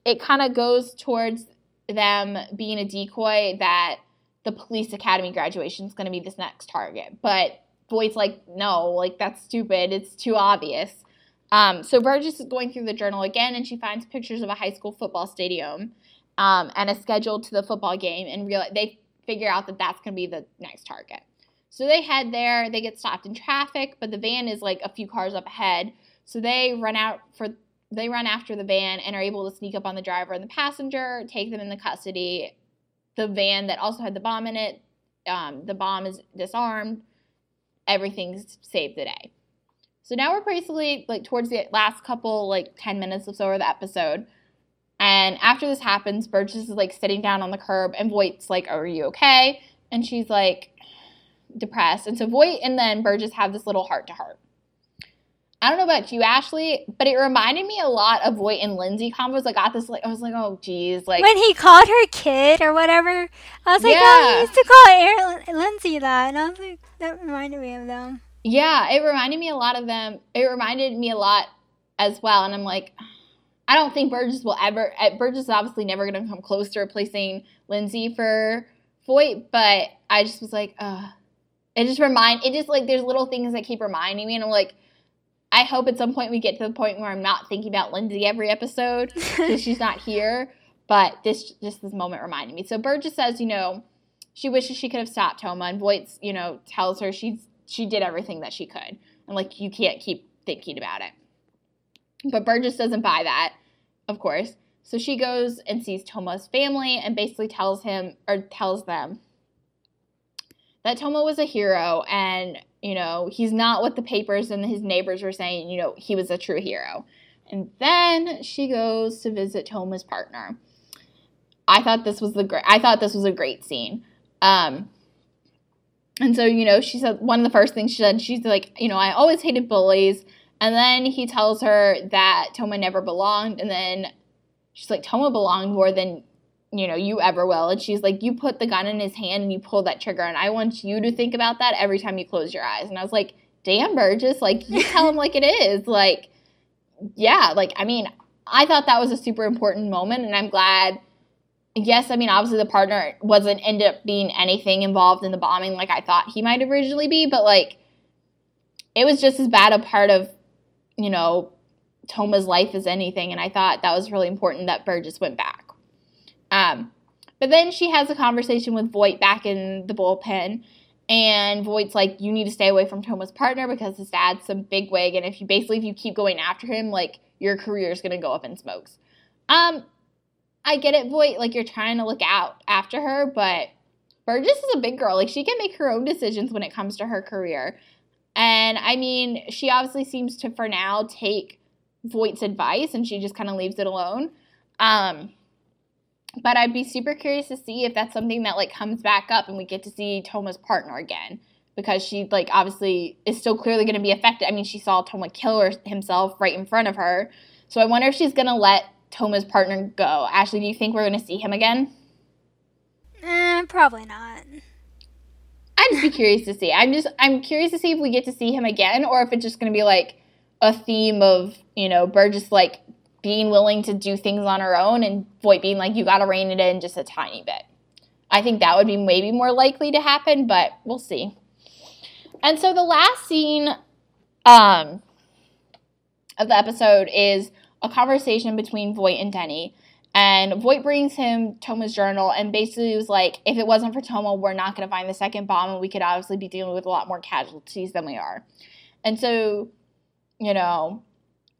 it kind of goes towards them being a decoy that the police academy graduation is going to be this next target. But Voight's like, no, like that's stupid. It's too obvious. Um, so Burgess is going through the journal again, and she finds pictures of a high school football stadium um, and a schedule to the football game, and realize they figure out that that's going to be the next target. So they head there, they get stopped in traffic, but the van is like a few cars up ahead. So they run out for they run after the van and are able to sneak up on the driver and the passenger, take them into custody. The van that also had the bomb in it, um, the bomb is disarmed. Everything's saved the day. So now we're basically like towards the last couple like 10 minutes or so of the episode. And after this happens, Burgess is like sitting down on the curb, and Voight's like, Are you okay? And she's like, depressed. And so Voight and then Burgess have this little heart to heart. I don't know about you, Ashley, but it reminded me a lot of Voight and Lindsay combos. I got this like I was like, oh geez, like when he called her kid or whatever. I was like, yeah. oh, he used to call Erin, Lindsay that, and I was like, that reminded me of them. Yeah, it reminded me a lot of them. It reminded me a lot as well, and I'm like, I don't think Burgess will ever. Eh, Burgess is obviously never going to come close to replacing Lindsay for Voight, but I just was like, uh, it just remind. It just like there's little things that keep reminding me, and I'm like, I hope at some point we get to the point where I'm not thinking about Lindsay every episode because she's not here. But this just this moment reminded me. So Burgess says, you know, she wishes she could have stopped Toma, and Voight, you know, tells her she's she did everything that she could, and like you can't keep thinking about it. But Burgess doesn't buy that, of course. So she goes and sees Toma's family and basically tells him or tells them that Toma was a hero and, you know, he's not what the papers and his neighbors were saying, you know, he was a true hero. And then she goes to visit Toma's partner. I thought this was the great I thought this was a great scene. Um and so, you know, she said one of the first things she said, she's like, you know, I always hated bullies. And then he tells her that Toma never belonged. And then she's like, Toma belonged more than you know you ever will. And she's like you put the gun in his hand and you pull that trigger. And i want you to think about that every time you close your eyes. And i was like damn burgess like you tell him like it is. Like yeah like i mean i thought that was a super important moment. And i'm glad yes i mean obviously the partner wasn't end up being anything involved in the bombing like i thought he might originally be. But like it was just as bad a part of you know toma's life as anything. And i thought that was really important that burgess went back um, but then she has a conversation with Voight back in the bullpen, and Voight's like, "You need to stay away from Toma's partner because his dad's some bigwig, and if you basically if you keep going after him, like your career is gonna go up in smokes." Um, I get it, Voight. Like you're trying to look out after her, but Burgess is a big girl. Like she can make her own decisions when it comes to her career. And I mean, she obviously seems to, for now, take Voight's advice and she just kind of leaves it alone. Um, but I'd be super curious to see if that's something that like comes back up and we get to see Toma's partner again because she like obviously is still clearly going to be affected. I mean, she saw Toma kill her, himself right in front of her. So I wonder if she's going to let Toma's partner go. Ashley, do you think we're going to see him again? Eh, probably not. I'd just be curious to see. I'm just I'm curious to see if we get to see him again or if it's just going to be like a theme of, you know, Burgess like being willing to do things on her own and Voight being like, you got to rein it in just a tiny bit. I think that would be maybe more likely to happen, but we'll see. And so the last scene um, of the episode is a conversation between Voight and Denny. And Voight brings him Toma's journal and basically was like, if it wasn't for Toma, we're not going to find the second bomb, and we could obviously be dealing with a lot more casualties than we are. And so, you know,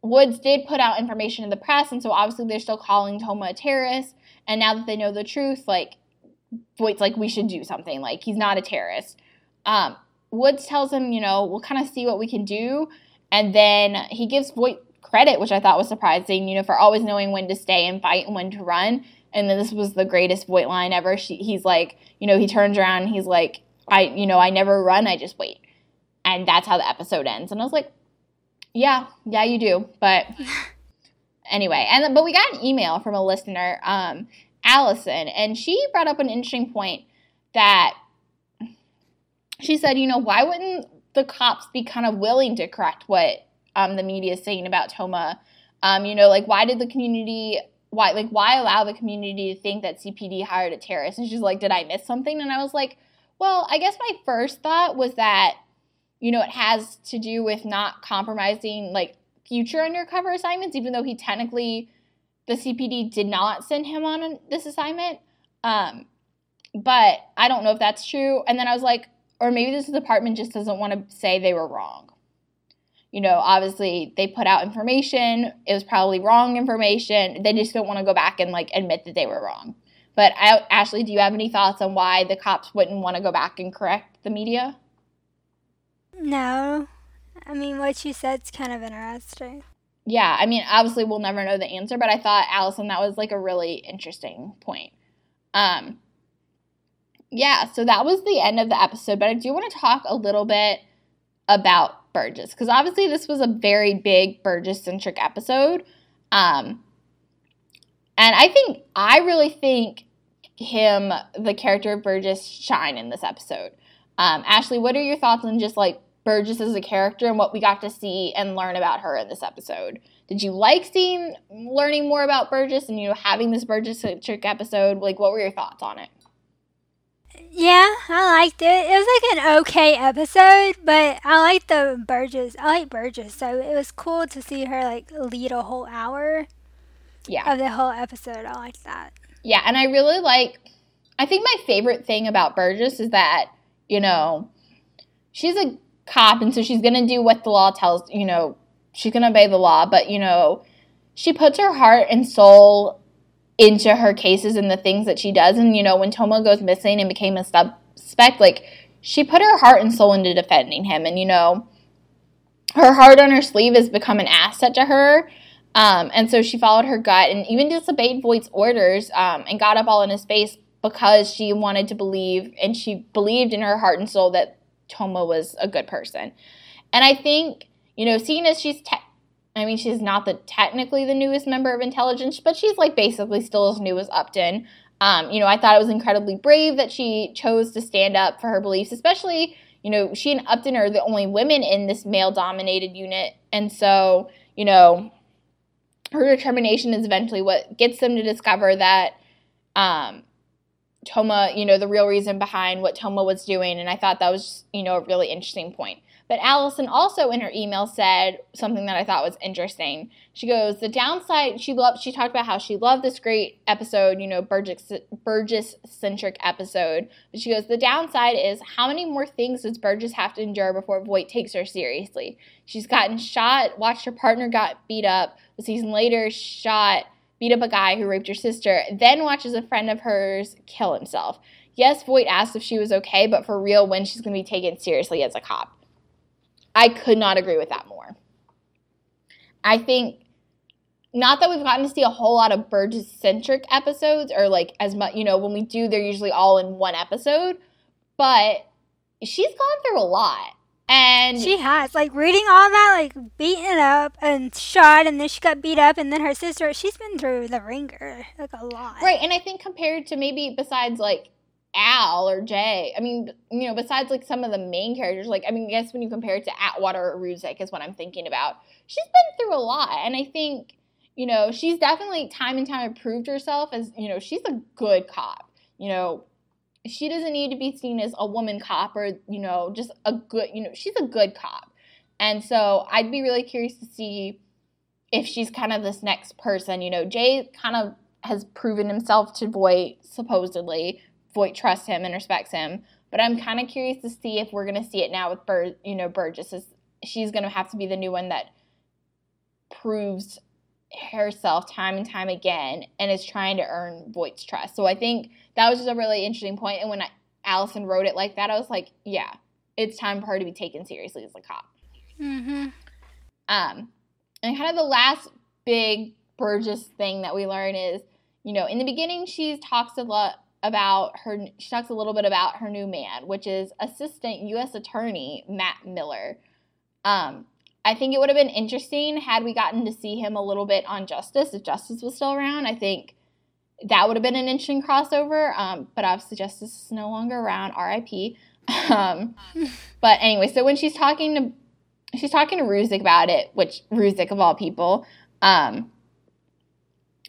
Woods did put out information in the press, and so obviously they're still calling Toma a terrorist. And now that they know the truth, like Voight's like, we should do something. Like he's not a terrorist. Um, Woods tells him, you know, we'll kind of see what we can do, and then he gives Voight credit, which I thought was surprising. You know, for always knowing when to stay and fight and when to run. And then this was the greatest Voight line ever. She, he's like, you know, he turns around, he's like, I, you know, I never run, I just wait. And that's how the episode ends. And I was like, yeah, yeah, you do. But anyway, and but we got an email from a listener, um, Allison, and she brought up an interesting point that she said, you know, why wouldn't the cops be kind of willing to correct what um, the media is saying about Toma? Um, you know, like why did the community why like why allow the community to think that CPD hired a terrorist? And she's like, did I miss something? And I was like, well, I guess my first thought was that you know, it has to do with not compromising like future undercover assignments, even though he technically, the CPD did not send him on this assignment. Um, but I don't know if that's true. And then I was like, or maybe this department just doesn't want to say they were wrong. You know, obviously they put out information. It was probably wrong information. They just don't want to go back and like admit that they were wrong. But I, Ashley, do you have any thoughts on why the cops wouldn't want to go back and correct the media? No. I mean, what you said's kind of interesting. Yeah, I mean, obviously we'll never know the answer, but I thought Allison that was like a really interesting point. Um yeah, so that was the end of the episode, but I do want to talk a little bit about Burgess because obviously this was a very big Burgess centric episode. Um and I think I really think him, the character of Burgess, shine in this episode. Um, Ashley, what are your thoughts on just like Burgess as a character and what we got to see and learn about her in this episode? Did you like seeing learning more about Burgess and you know having this Burgess centric episode? Like, what were your thoughts on it? Yeah, I liked it. It was like an okay episode, but I like the Burgess. I like Burgess, so it was cool to see her like lead a whole hour. Yeah. Of the whole episode, I like that. Yeah, and I really like I think my favorite thing about Burgess is that, you know, she's a cop and so she's going to do what the law tells, you know, she's going to obey the law, but, you know, she puts her heart and soul into her cases and the things that she does. And, you know, when Toma goes missing and became a suspect, like, she put her heart and soul into defending him. And, you know, her heart on her sleeve has become an asset to her. Um, and so she followed her gut and even disobeyed Voight's orders um, and got up all in his face because she wanted to believe and she believed in her heart and soul that Toma was a good person. And I think, you know, seeing as she's, te- I mean, she's not the technically the newest member of intelligence, but she's like basically still as new as Upton. Um, you know, I thought it was incredibly brave that she chose to stand up for her beliefs, especially, you know, she and Upton are the only women in this male dominated unit. And so, you know, her determination is eventually what gets them to discover that um, Toma, you know, the real reason behind what Toma was doing. And I thought that was, you know, a really interesting point. But Allison also in her email said something that I thought was interesting. She goes, the downside, she loved, she talked about how she loved this great episode, you know, Burgess, centric episode. But she goes, the downside is how many more things does Burgess have to endure before Voight takes her seriously? She's gotten shot, watched her partner got beat up. A season later, shot, beat up a guy who raped your sister, then watches a friend of hers kill himself. Yes, Voight asked if she was okay, but for real, when she's going to be taken seriously as a cop. I could not agree with that more. I think not that we've gotten to see a whole lot of Burgess centric episodes or like as much, you know, when we do, they're usually all in one episode, but she's gone through a lot. And she has like reading all that, like beaten up and shot, and then she got beat up, and then her sister. She's been through the ringer like a lot, right? And I think compared to maybe besides like Al or Jay. I mean, you know, besides like some of the main characters, like I mean, I guess when you compare it to Atwater or Ruzek is what I'm thinking about. She's been through a lot, and I think you know she's definitely time and time proved herself as you know she's a good cop. You know, she doesn't need to be seen as a woman cop or you know just a good you know she's a good cop, and so I'd be really curious to see if she's kind of this next person. You know, Jay kind of has proven himself to Voight supposedly Voight trusts him and respects him. But I'm kind of curious to see if we're going to see it now with Bur- you know Burgess. Is, she's going to have to be the new one that proves herself time and time again and is trying to earn Voight's trust. So I think that was just a really interesting point. And when I, Allison wrote it like that, I was like, yeah, it's time for her to be taken seriously as a cop. Mm-hmm. Um, and kind of the last big Burgess thing that we learn is, you know, in the beginning, she talks a lot about her she talks a little bit about her new man which is assistant u.s attorney matt miller um, i think it would have been interesting had we gotten to see him a little bit on justice if justice was still around. I think that would have been an interesting crossover um, but obviously justice is no longer around. Rip um, but anyway so when she's talking to she's talking to Ruzek about it which Ruzek of all people um,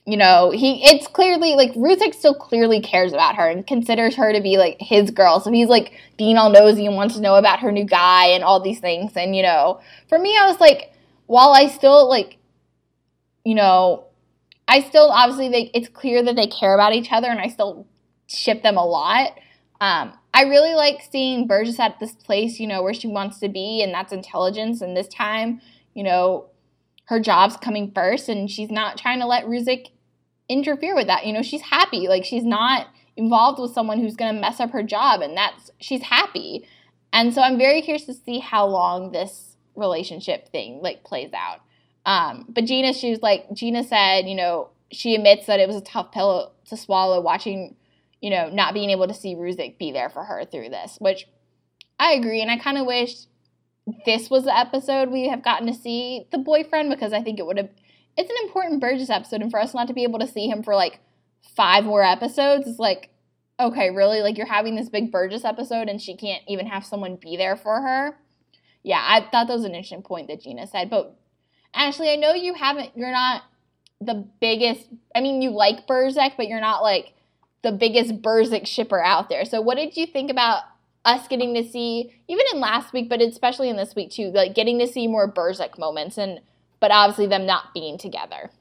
you know, he it's clearly like Ruzek still clearly cares about her and considers her to be like his girl. So he's like being all nosy and wants to know about her new guy and all these things. And you know, for me, I was like, while I still like, you know, I still obviously they it's clear that they care about each other and I still ship them a lot. Um, I really like seeing Burgess at this place, you know, where she wants to be, and that's intelligence. And this time, you know, her job's coming first and she's not trying to let Ruzek interfere with that. You know, she's happy. Like she's not involved with someone who's going to mess up her job and that's she's happy. And so I'm very curious to see how long this relationship thing like plays out. Um, but Gina, she was like Gina said, you know, she admits that it was a tough pill to swallow watching, you know, not being able to see Ruzek be there for her through this, which I agree. And I kind of wish this was the episode we have gotten to see the boyfriend because I think it would have it's an important Burgess episode, and for us not to be able to see him for like five more episodes is like, okay, really? Like you're having this big Burgess episode, and she can't even have someone be there for her. Yeah, I thought that was an interesting point that Gina said. But Ashley, I know you haven't. You're not the biggest. I mean, you like Burzek, but you're not like the biggest Burzek shipper out there. So, what did you think about us getting to see, even in last week, but especially in this week too, like getting to see more Burzek moments and but obviously them not being together.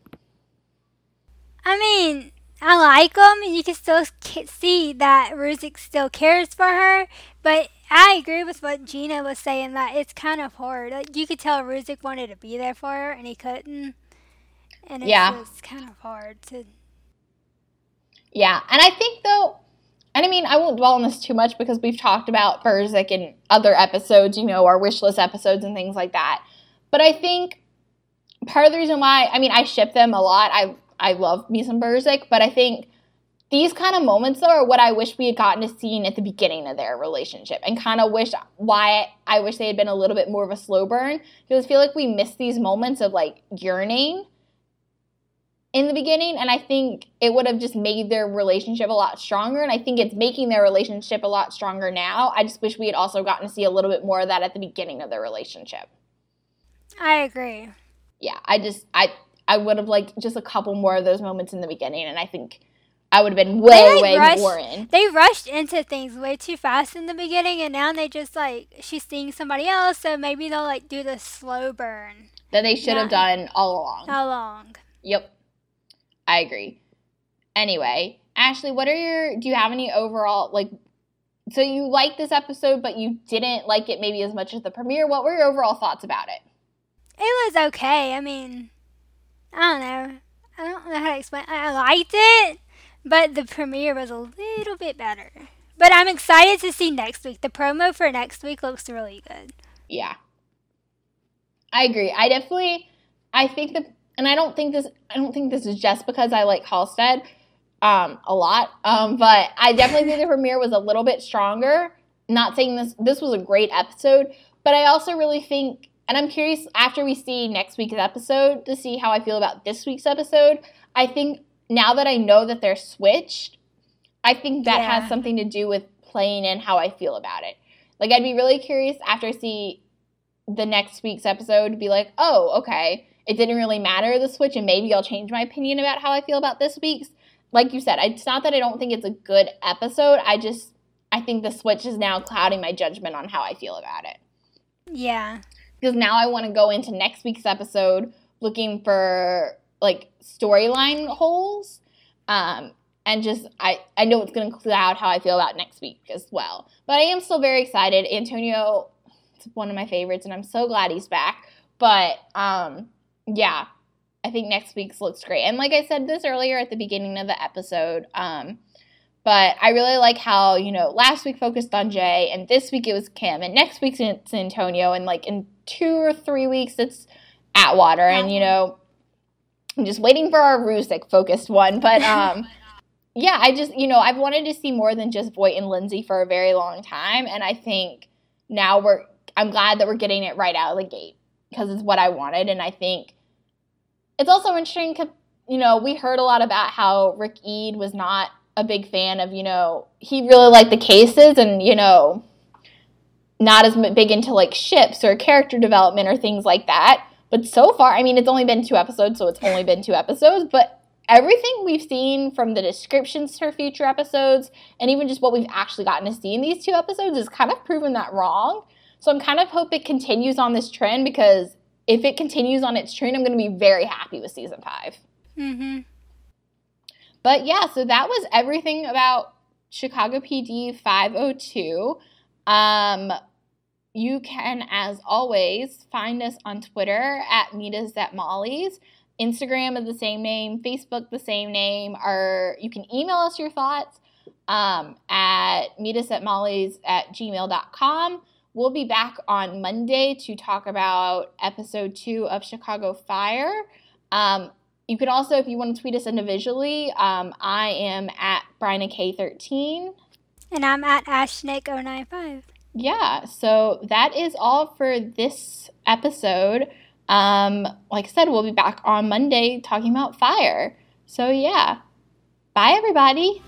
I mean, I like them, and you can still see that Ruzek still cares for her. But I agree with what Gina was saying that it's kind of hard. Like, you could tell Ruzek wanted to be there for her, and he couldn't. And it's Yeah. kind of hard to. Yeah, and I think though, and I mean, I won't dwell on this too much because we've talked about Burzek in other episodes, you know, our wish list episodes and things like that. But I think part of the reason why, I mean, I ship them a lot. I I love me some Burzek, but I think these kind of moments though are what I wish we had gotten to see at the beginning of their relationship, and kind of wish why I wish they had been a little bit more of a slow burn because I feel like we missed these moments of like yearning in the beginning and i think it would have just made their relationship a lot stronger and i think it's making their relationship a lot stronger now i just wish we had also gotten to see a little bit more of that at the beginning of their relationship I agree. Yeah i just i i would have liked just a couple more of those moments in the beginning and i think i would have been way They, like, way rushed- more in They rushed into things way too fast in the beginning, and now they just like she's seeing somebody else, so maybe they'll like do the slow burn. that they should have done all along How long? Yep. I agree. Anyway, Ashley, what are your do you have any overall like so you liked this episode but you didn't like it maybe as much as the premiere. What were your overall thoughts about it? It was okay. I mean, I don't know. I don't know how to explain. I liked it, but the premiere was a little bit better. But I'm excited to see next week. The promo for next week looks really good. Yeah. I agree. I definitely I think that and I don't think this I don't think this is just because I like Halstead um a lot. Um but I definitely think the premiere was a little bit stronger. Not saying this this was a great episode, but I also really think and I'm curious after we see next week's episode to see how I feel about this week's episode. I think now that I know that they're switched, I think that Yeah. has something to do with playing in how I feel about it. Like I'd be really curious after I see the next week's episode to be like, oh, okay, it didn't really matter the switch, and maybe I'll change my opinion about how I feel about this week's. Like you said, it's not that I don't think it's a good episode. I just I think the switch is now clouding my judgment on how I feel about it Yeah. Because now I want to go into next week's episode looking for like storyline holes. Um, and just I, I know it's going to cloud how I feel about next week as well. But I am still very excited. Antonio is one of my favorites, and I'm so glad he's back. But um, yeah, I think next week's looks great. And like I said this earlier at the beginning of the episode, um, but I really like how, you know, last week focused on Jay, and this week it was Kim, and next week's it's Antonio, and like in two or three weeks it's Atwater, and you know, I'm just waiting for our Ruzek focused one. But um, yeah, I just, you know, I've wanted to see more than just Voight and Lindsay for a very long time, and I think now we're, I'm glad that we're getting it right out of the gate because it's what I wanted, and I think it's also interesting, 'cause, you know, we heard a lot about how Rick Eid was not a big fan of, you know, he really liked the cases and, you know, not as big into like ships or character development or things like that. But so far, I mean, it's only been two episodes, so it's only been two episodes, but everything we've seen from the descriptions for future episodes and even just what we've actually gotten to see in these two episodes is kind of proven that wrong. So I'm kind of hope it continues on this trend because if it continues on its trend, I'm going to be very happy with season five. Mm-hmm. But yeah, so that was everything about Chicago PD 502. Um, you can, as always, find us on Twitter at Meet Us at Molly's. Instagram is the same name, Facebook the same name. Or you can email us your thoughts um, at meet us at molly's at gmail.com. We'll be back on Monday to talk about episode two of Chicago Fire. Um, you can also, if you want to tweet us individually, um, I am at BrianK13. And I'm at AshNick095. Yeah, so that is all for this episode. Um, like I said, we'll be back on Monday talking about fire. So yeah, bye everybody.